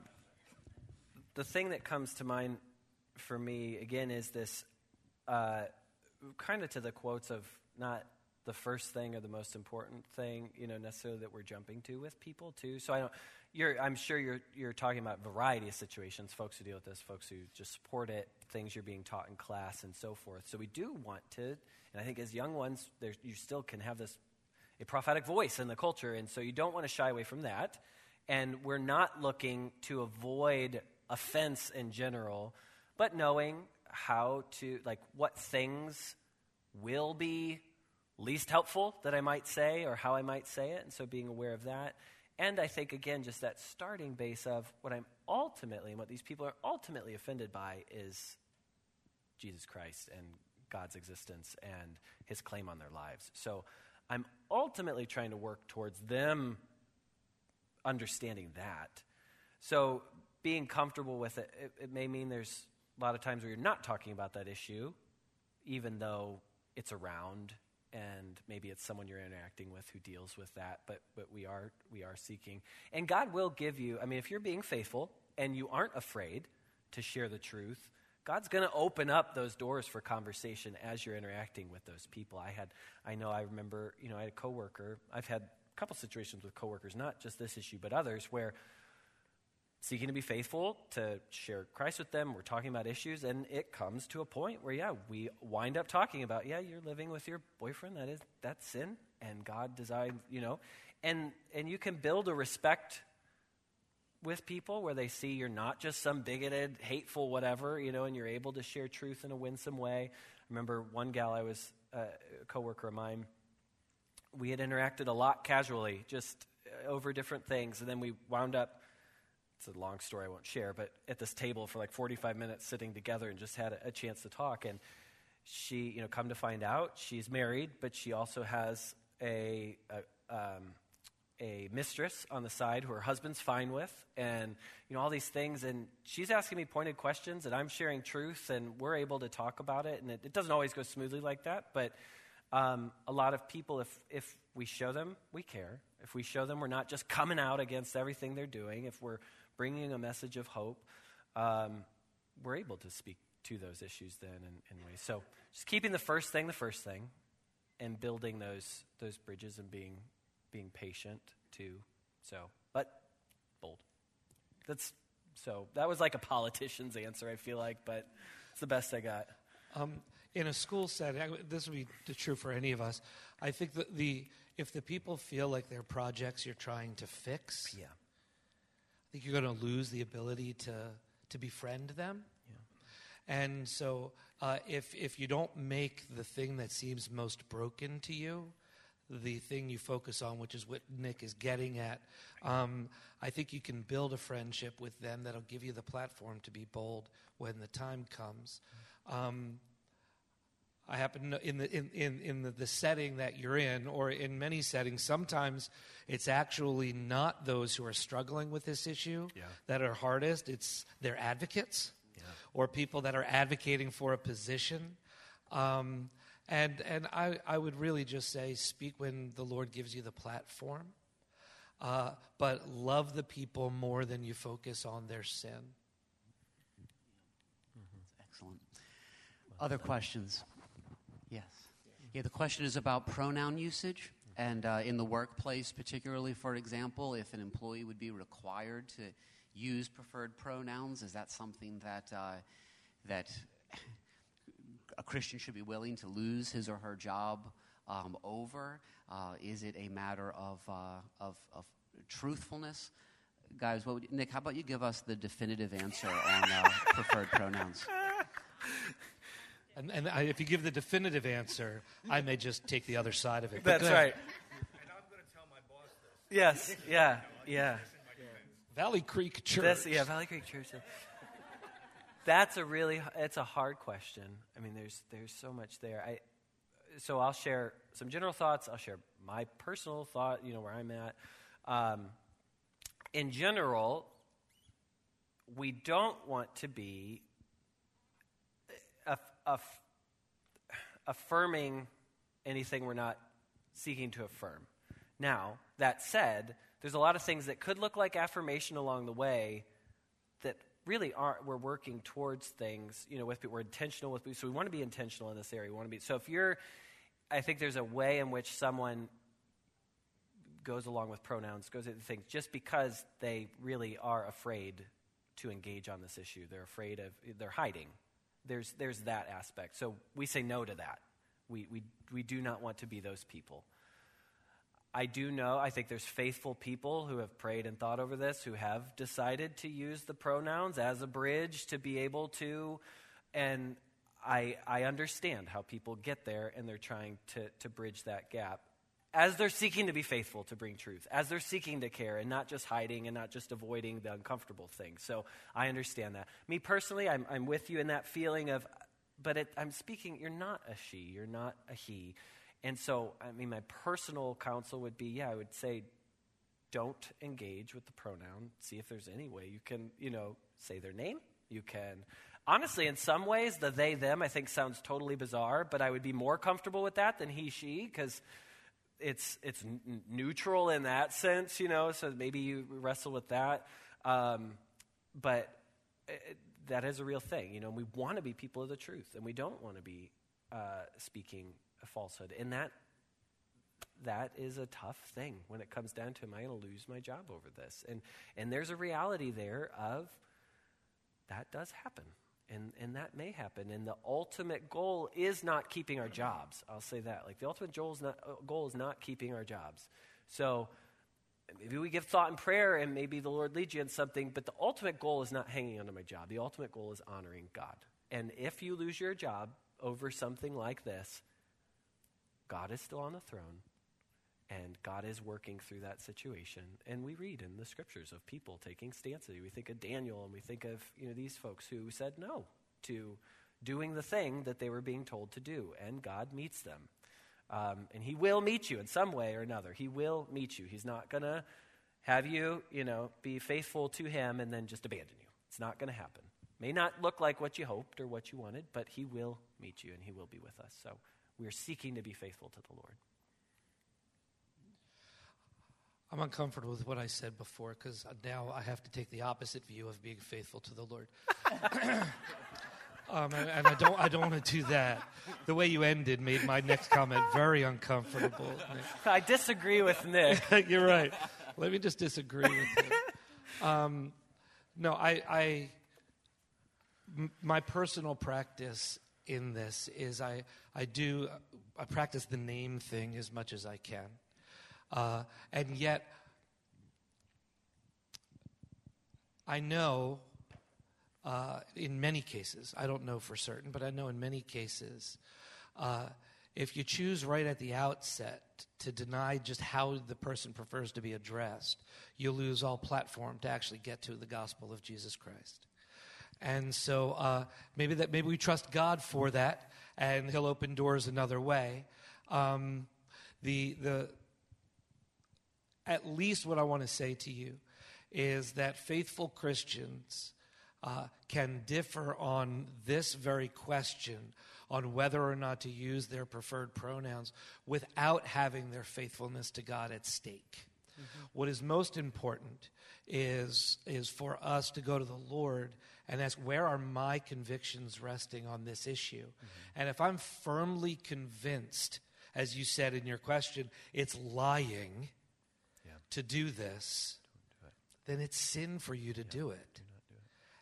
the thing that comes to mind for me, again, is this uh, kind of to the quotes of not the first thing or the most important thing, you know, necessarily that we're jumping to with people too. So I don't. You're, I'm sure you're you're talking about variety of situations, folks who deal with this, folks who just support it, things you're being taught in class, and so forth. So we do want to, and I think as young ones, there, you still can have this a prophetic voice in the culture, and so you don't want to shy away from that. And we're not looking to avoid offense in general, but knowing how to like what things will be least helpful that I might say or how I might say it, and so being aware of that. And I think, again, just that starting base of what I'm ultimately, and what these people are ultimately offended by is Jesus Christ and God's existence and his claim on their lives. So I'm ultimately trying to work towards them understanding that. So being comfortable with it, it, it may mean there's a lot of times where you're not talking about that issue, even though it's around and maybe it's someone you're interacting with who deals with that but but we are we are seeking. And god will give you i mean if you're being faithful and you aren't afraid to share the truth god's going to open up those doors for conversation as you're interacting with those people. I had i know i remember you know i had a coworker. I've had a couple situations with coworkers not just this issue but others where seeking to be faithful to share Christ with them. We're talking about issues, and it comes to a point where, yeah, we wind up talking about, yeah, you're living with your boyfriend. That is that's sin, and God designed, you know, and and you can build a respect with people where they see you're not just some bigoted, hateful, whatever, you know, and you're able to share truth in a winsome way. I remember one gal I was uh, a coworker of mine. We had interacted a lot casually, just over different things, and then we wound up it's a long story I won't share, but at this table for like 45 minutes sitting together and just had a, a chance to talk. And she, you know, come to find out, she's married, but she also has a, a, um, a mistress on the side who her husband's fine with, and you know all these things. And she's asking me pointed questions, and I'm sharing truth, and we're able to talk about it. And it, it doesn't always go smoothly like that, but um, a lot of people, if if we show them we care, if we show them we're not just coming out against everything they're doing, if we're bringing a message of hope, um, we're able to speak to those issues then in, in, ways. So just keeping the first thing the first thing and building those, those bridges and being, being patient too. So, but bold. That's, so that was like a politician's answer, I feel like, but it's the best I got. Um, in a school setting, this would be true for any of us. I think that the if the people feel like they're projects you're trying to fix, yeah think you're going to lose the ability to, to befriend them. Yeah. And so, uh, if, if you don't make the thing that seems most broken to you, the thing you focus on, which is what Nick is getting at, um, I think you can build a friendship with them that'll give you the platform to be bold when the time comes. Um, I happen to know in the in, in, in the, the, setting that you're in, or in many settings, sometimes it's actually not those who are struggling with this issue yeah. that are hardest. It's their advocates yeah. or people that are advocating for a position. Um, and and I, I would really just say speak when the Lord gives you the platform. Uh, but love the people more than you focus on their sin. Mm-hmm. Excellent. Other questions? Yeah, the question is about pronoun usage And uh, in the workplace, particularly, for example, if an employee would be required to use preferred pronouns, is that something that, uh, that a Christian should be willing to lose his or her job um, over? Uh, is it a matter of, uh, of, of, truthfulness? Guys, would, Nick, how about you give us the definitive answer on uh, preferred pronouns? And, and I, if you give the definitive answer, I may just take the other side of it. That's right. And I'm going to tell my boss this. Yes. Yeah. Yeah. Valley Creek Church. That's, yeah. Valley Creek Church. That's a really it's a hard question. I mean, there's there's so much there. I so I'll share some general thoughts. I'll share my personal thought. You know where I'm at. Um, in general, we don't want to be aff- affirming anything we're not seeking to affirm. Now, that said, there's a lot of things that could look like affirmation along the way that really aren't. We're working towards things, you know, with we're intentional with. So we want to be intentional in this area. We want to be. So if you're, I think there's a way in which someone goes along with pronouns, goes into things just because they really are afraid to engage on this issue. They're afraid of. They're hiding there's, there's that aspect. So we say no to that. We, we, we do not want to be those people. I do know, I think there's faithful people who have prayed and thought over this, who have decided to use the pronouns as a bridge to be able to, and I, I understand how people get there and they're trying to, to bridge that gap as they're seeking to be faithful to bring truth, as they're seeking to care and not just hiding and not just avoiding the uncomfortable things. So I understand that. Me personally, I'm, I'm with you in that feeling of, but it, I'm speaking, you're not a she, you're not a he. And so, I mean, my personal counsel would be yeah, I would say don't engage with the pronoun. See if there's any way you can, you know, say their name. You can. Honestly, in some ways, the they, them, I think sounds totally bizarre, but I would be more comfortable with that than he, she, because it's it's neutral in that sense, you know. So maybe you wrestle with that, um, but it, that is a real thing, you know. We want to be people of the truth, and we don't want to be uh, speaking a falsehood, and that that is a tough thing when it comes down to am I going to lose my job over this? And and there's a reality there of that does happen. And, and that may happen. And the ultimate goal is not keeping our jobs. I'll say that. Like, the ultimate goal is not, goal is not keeping our jobs. So maybe we give thought and prayer, and maybe the Lord leads you in something, but the ultimate goal is not hanging onto my job. The ultimate goal is honoring God. And if you lose your job over something like this, God is still on the throne. And God is working through that situation. And we read in the scriptures of people taking stances. We think of Daniel and we think of you know, these folks who said no to doing the thing that they were being told to do. And God meets them. Um, and He will meet you in some way or another. He will meet you. He's not going to have you, you know, be faithful to Him and then just abandon you. It's not going to happen. May not look like what you hoped or what you wanted, but He will meet you and He will be with us. So we are seeking to be faithful to the Lord. I'm uncomfortable with what I said before because now I have to take the opposite view of being faithful to the Lord. um, and, and, I don't, I don't want to do that. The way you ended made my next comment very uncomfortable. I disagree with Nick. You're right. Let me just disagree with you. Um, no, I, I m- my personal practice in this is I, I do I practice the name thing as much as I can. Uh, and yet, I know uh, in many cases, I don't know for certain, but I know in many cases, uh, if you choose right at the outset to deny just how the person prefers to be addressed, you'll lose all platform to actually get to the gospel of Jesus Christ. And so uh, maybe that maybe we trust God for that, and He'll open doors another way. Um, the the at least what I want to say to you is that faithful Christians uh, can differ on this very question on whether or not to use their preferred pronouns without having their faithfulness to God at stake. Mm-hmm. What is most important is, is for us to go to the Lord and ask, where are my convictions resting on this issue? Mm-hmm. And if I'm firmly convinced as you said in your question, it's lying. To do this, then it's sin for you to do it.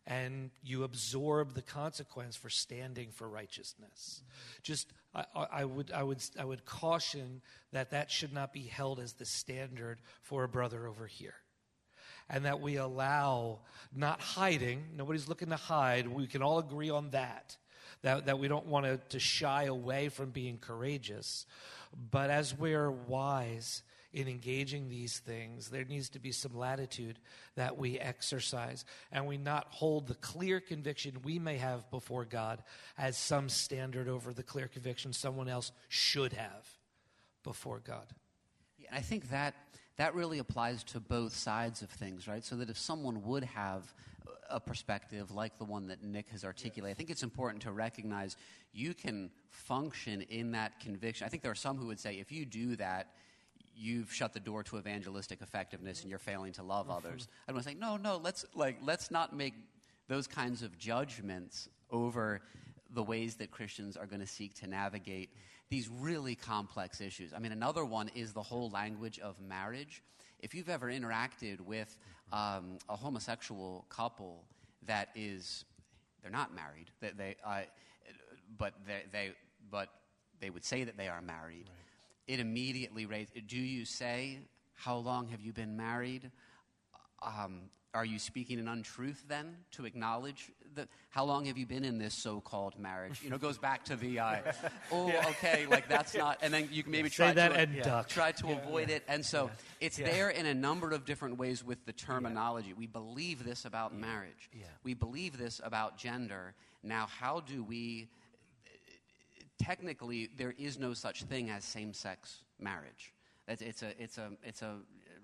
And you absorb the consequence for standing for righteousness. Mm-hmm. Just, I, I- I, would, I, would, I would caution that that should not be held as the standard for a brother over here and that we allow not hiding. Nobody's looking to hide. We can all agree on that. That, that we don't want to, to shy away from being courageous. But as we're wise in engaging these things, there needs to be some latitude that we exercise and we not hold the clear conviction we may have before God as some standard over the clear conviction someone else should have before God. Yeah, I think that that really applies to both sides of things, right? So that if someone would have a perspective like the one that Nick has articulated, I think it's important to recognize you can function in that conviction. I think there are some who would say if you do that, you've shut the door to evangelistic effectiveness and you're failing to love others. I want to say no, no. Let's like let's not make those kinds of judgments over the ways that Christians are going to seek to navigate these really complex issues. I mean, another one is the whole language of marriage. If you've ever interacted with um, a homosexual couple that is, they're not married, that they, uh, but they, they, but they would say that they are married. It immediately raised Do you say, "How long have you been married?" um, are you speaking an untruth then to acknowledge that how long have you been in this so-called marriage? You know goes back to the uh, oh okay like that's not and then you can maybe try that to and duck. try to avoid it. And so it's Yeah. there in a number of different ways with the terminology. We believe this about marriage. Yeah. we believe this about gender. Now how do we technically there is no such thing as same-sex marriage. It's, it's a it's a it's a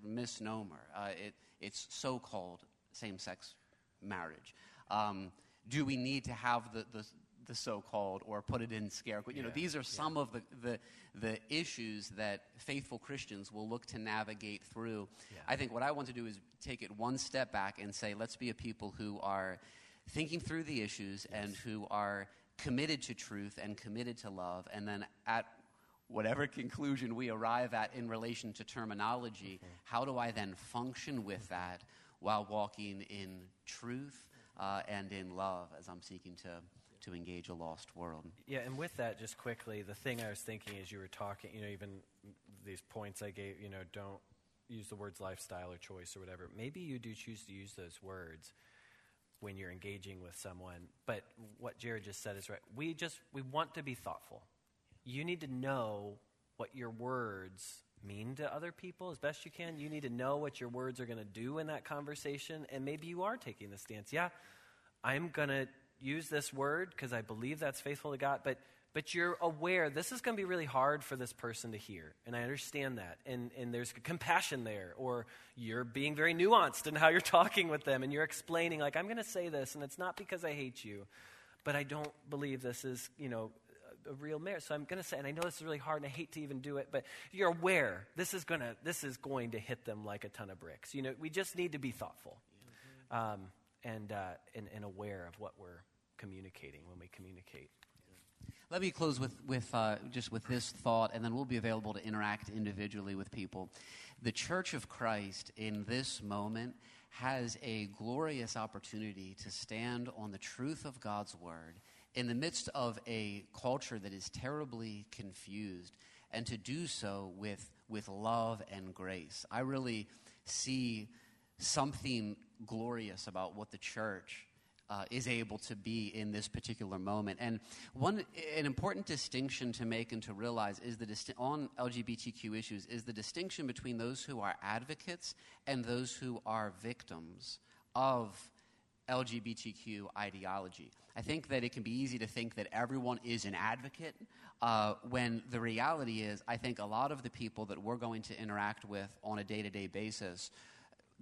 misnomer. Uh, it, it's so-called same-sex marriage. Um, do we need to have the, the the so-called or put it in scare? You know, these are some of the, the the issues that faithful Christians will look to navigate through. I think what I want to do is take it one step back and say, let's be a people who are thinking through the issues and who are committed to truth and committed to love, and then at whatever conclusion we arrive at in relation to terminology, how do I then function with that while walking in truth uh, and in love as I'm seeking to, to engage a lost world? Yeah, and with that, just quickly, the thing I was thinking as you were talking, you know, even these points I gave, you know, don't use the words lifestyle or choice or whatever. Maybe you do choose to use those words when you're engaging with someone, but what Jared just said is right. We just we want to be thoughtful. You need to know what your words mean to other people as best you can. You need to know what your words are going to do in that conversation, and maybe you are taking the stance. Yeah, I'm going to use this word because I believe that's faithful to God, but but you're aware this is going to be really hard for this person to hear, and I understand that, and and there's compassion there, or you're being very nuanced in how you're talking with them, and you're explaining like I'm going to say this, and it's not because I hate you, but I don't believe this is you know a, real marriage. So I'm going to say, and I know this is really hard, and I hate to even do it, but you're aware this is going to this is going to hit them like a ton of bricks. You know, we just need to be thoughtful, um, and, uh, and and aware of what we're communicating when we communicate. Let me close with, with uh, just with this thought, and then we'll be available to interact individually with people. The Church of Christ in this moment has a glorious opportunity to stand on the truth of God's Word in the midst of a culture that is terribly confused, and to do so with, with love and grace. I really see something glorious about what the church uh, is able to be in this particular moment. And one an important distinction to make and to realize is the disti- on LGBTQ issues is the distinction between those who are advocates and those who are victims of LGBTQ ideology. I think that it can be easy to think that everyone is an advocate uh, when the reality is, I think a lot of the people that we're going to interact with on a day to day basis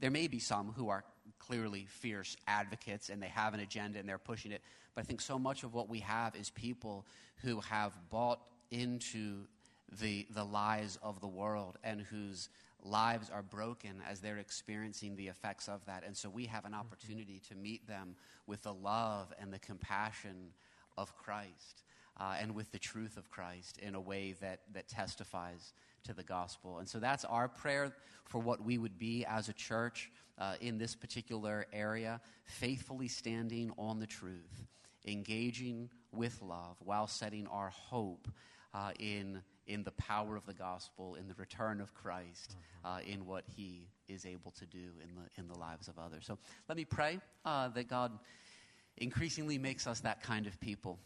there may be some who are clearly fierce advocates and they have an agenda and they're pushing it. But I think so much of what we have is people who have bought into the, the lies of the world and whose lives are broken as they're experiencing the effects of that. And so we have an opportunity to meet them with the love and the compassion of Christ. uh, and with the truth of Christ in a way that, that testifies to the gospel. And so that's our prayer for what we would be as a church uh, in this particular area, faithfully standing on the truth, engaging with love while setting our hope uh, in, in the power of the gospel, in the return of Christ, uh, in what he is able to do in the, in the lives of others. So let me pray uh, that God increasingly makes us that kind of people.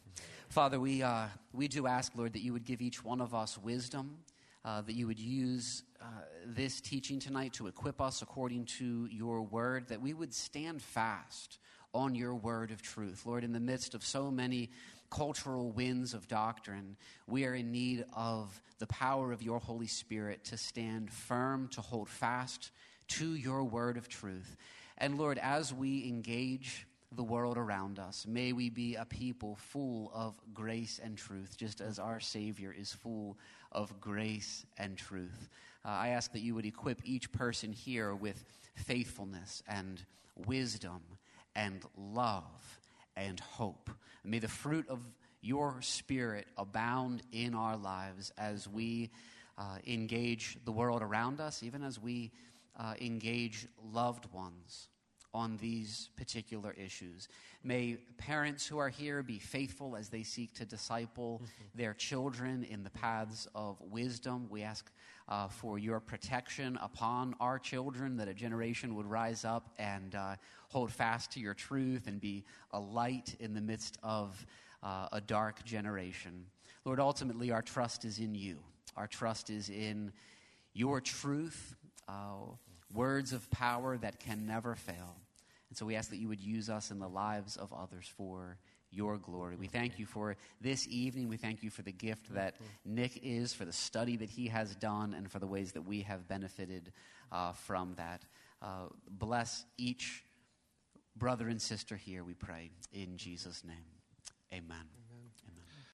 Father, we, uh, we do ask, Lord, that you would give each one of us wisdom, uh, that you would use uh, this teaching tonight to equip us according to your word, that we would stand fast on your word of truth. Lord, in the midst of so many cultural winds of doctrine, we are in need of the power of your Holy Spirit to stand firm, to hold fast to your word of truth. And Lord, as we engage the world around us. May we be a people full of grace and truth, just as our Savior is full of grace and truth. Uh, I ask that you would equip each person here with faithfulness and wisdom and love and hope. May the fruit of your Spirit abound in our lives as we uh, engage the world around us, even as we uh, engage loved ones on these particular issues. May parents who are here be faithful as they seek to disciple mm-hmm. their children in the paths of wisdom. We ask uh, for your protection upon our children, that a generation would rise up and uh, hold fast to your truth and be a light in the midst of uh, a dark generation. Lord, ultimately, our trust is in you. Our trust is in your truth, uh, words of power that can never fail. And so we ask that you would use us in the lives of others for your glory. We thank you for this evening. We thank you for the gift that Nick is, for the study that he has done, and for the ways that we have benefited uh, from that. Uh, bless each brother and sister here, we pray, in Jesus' name. Amen.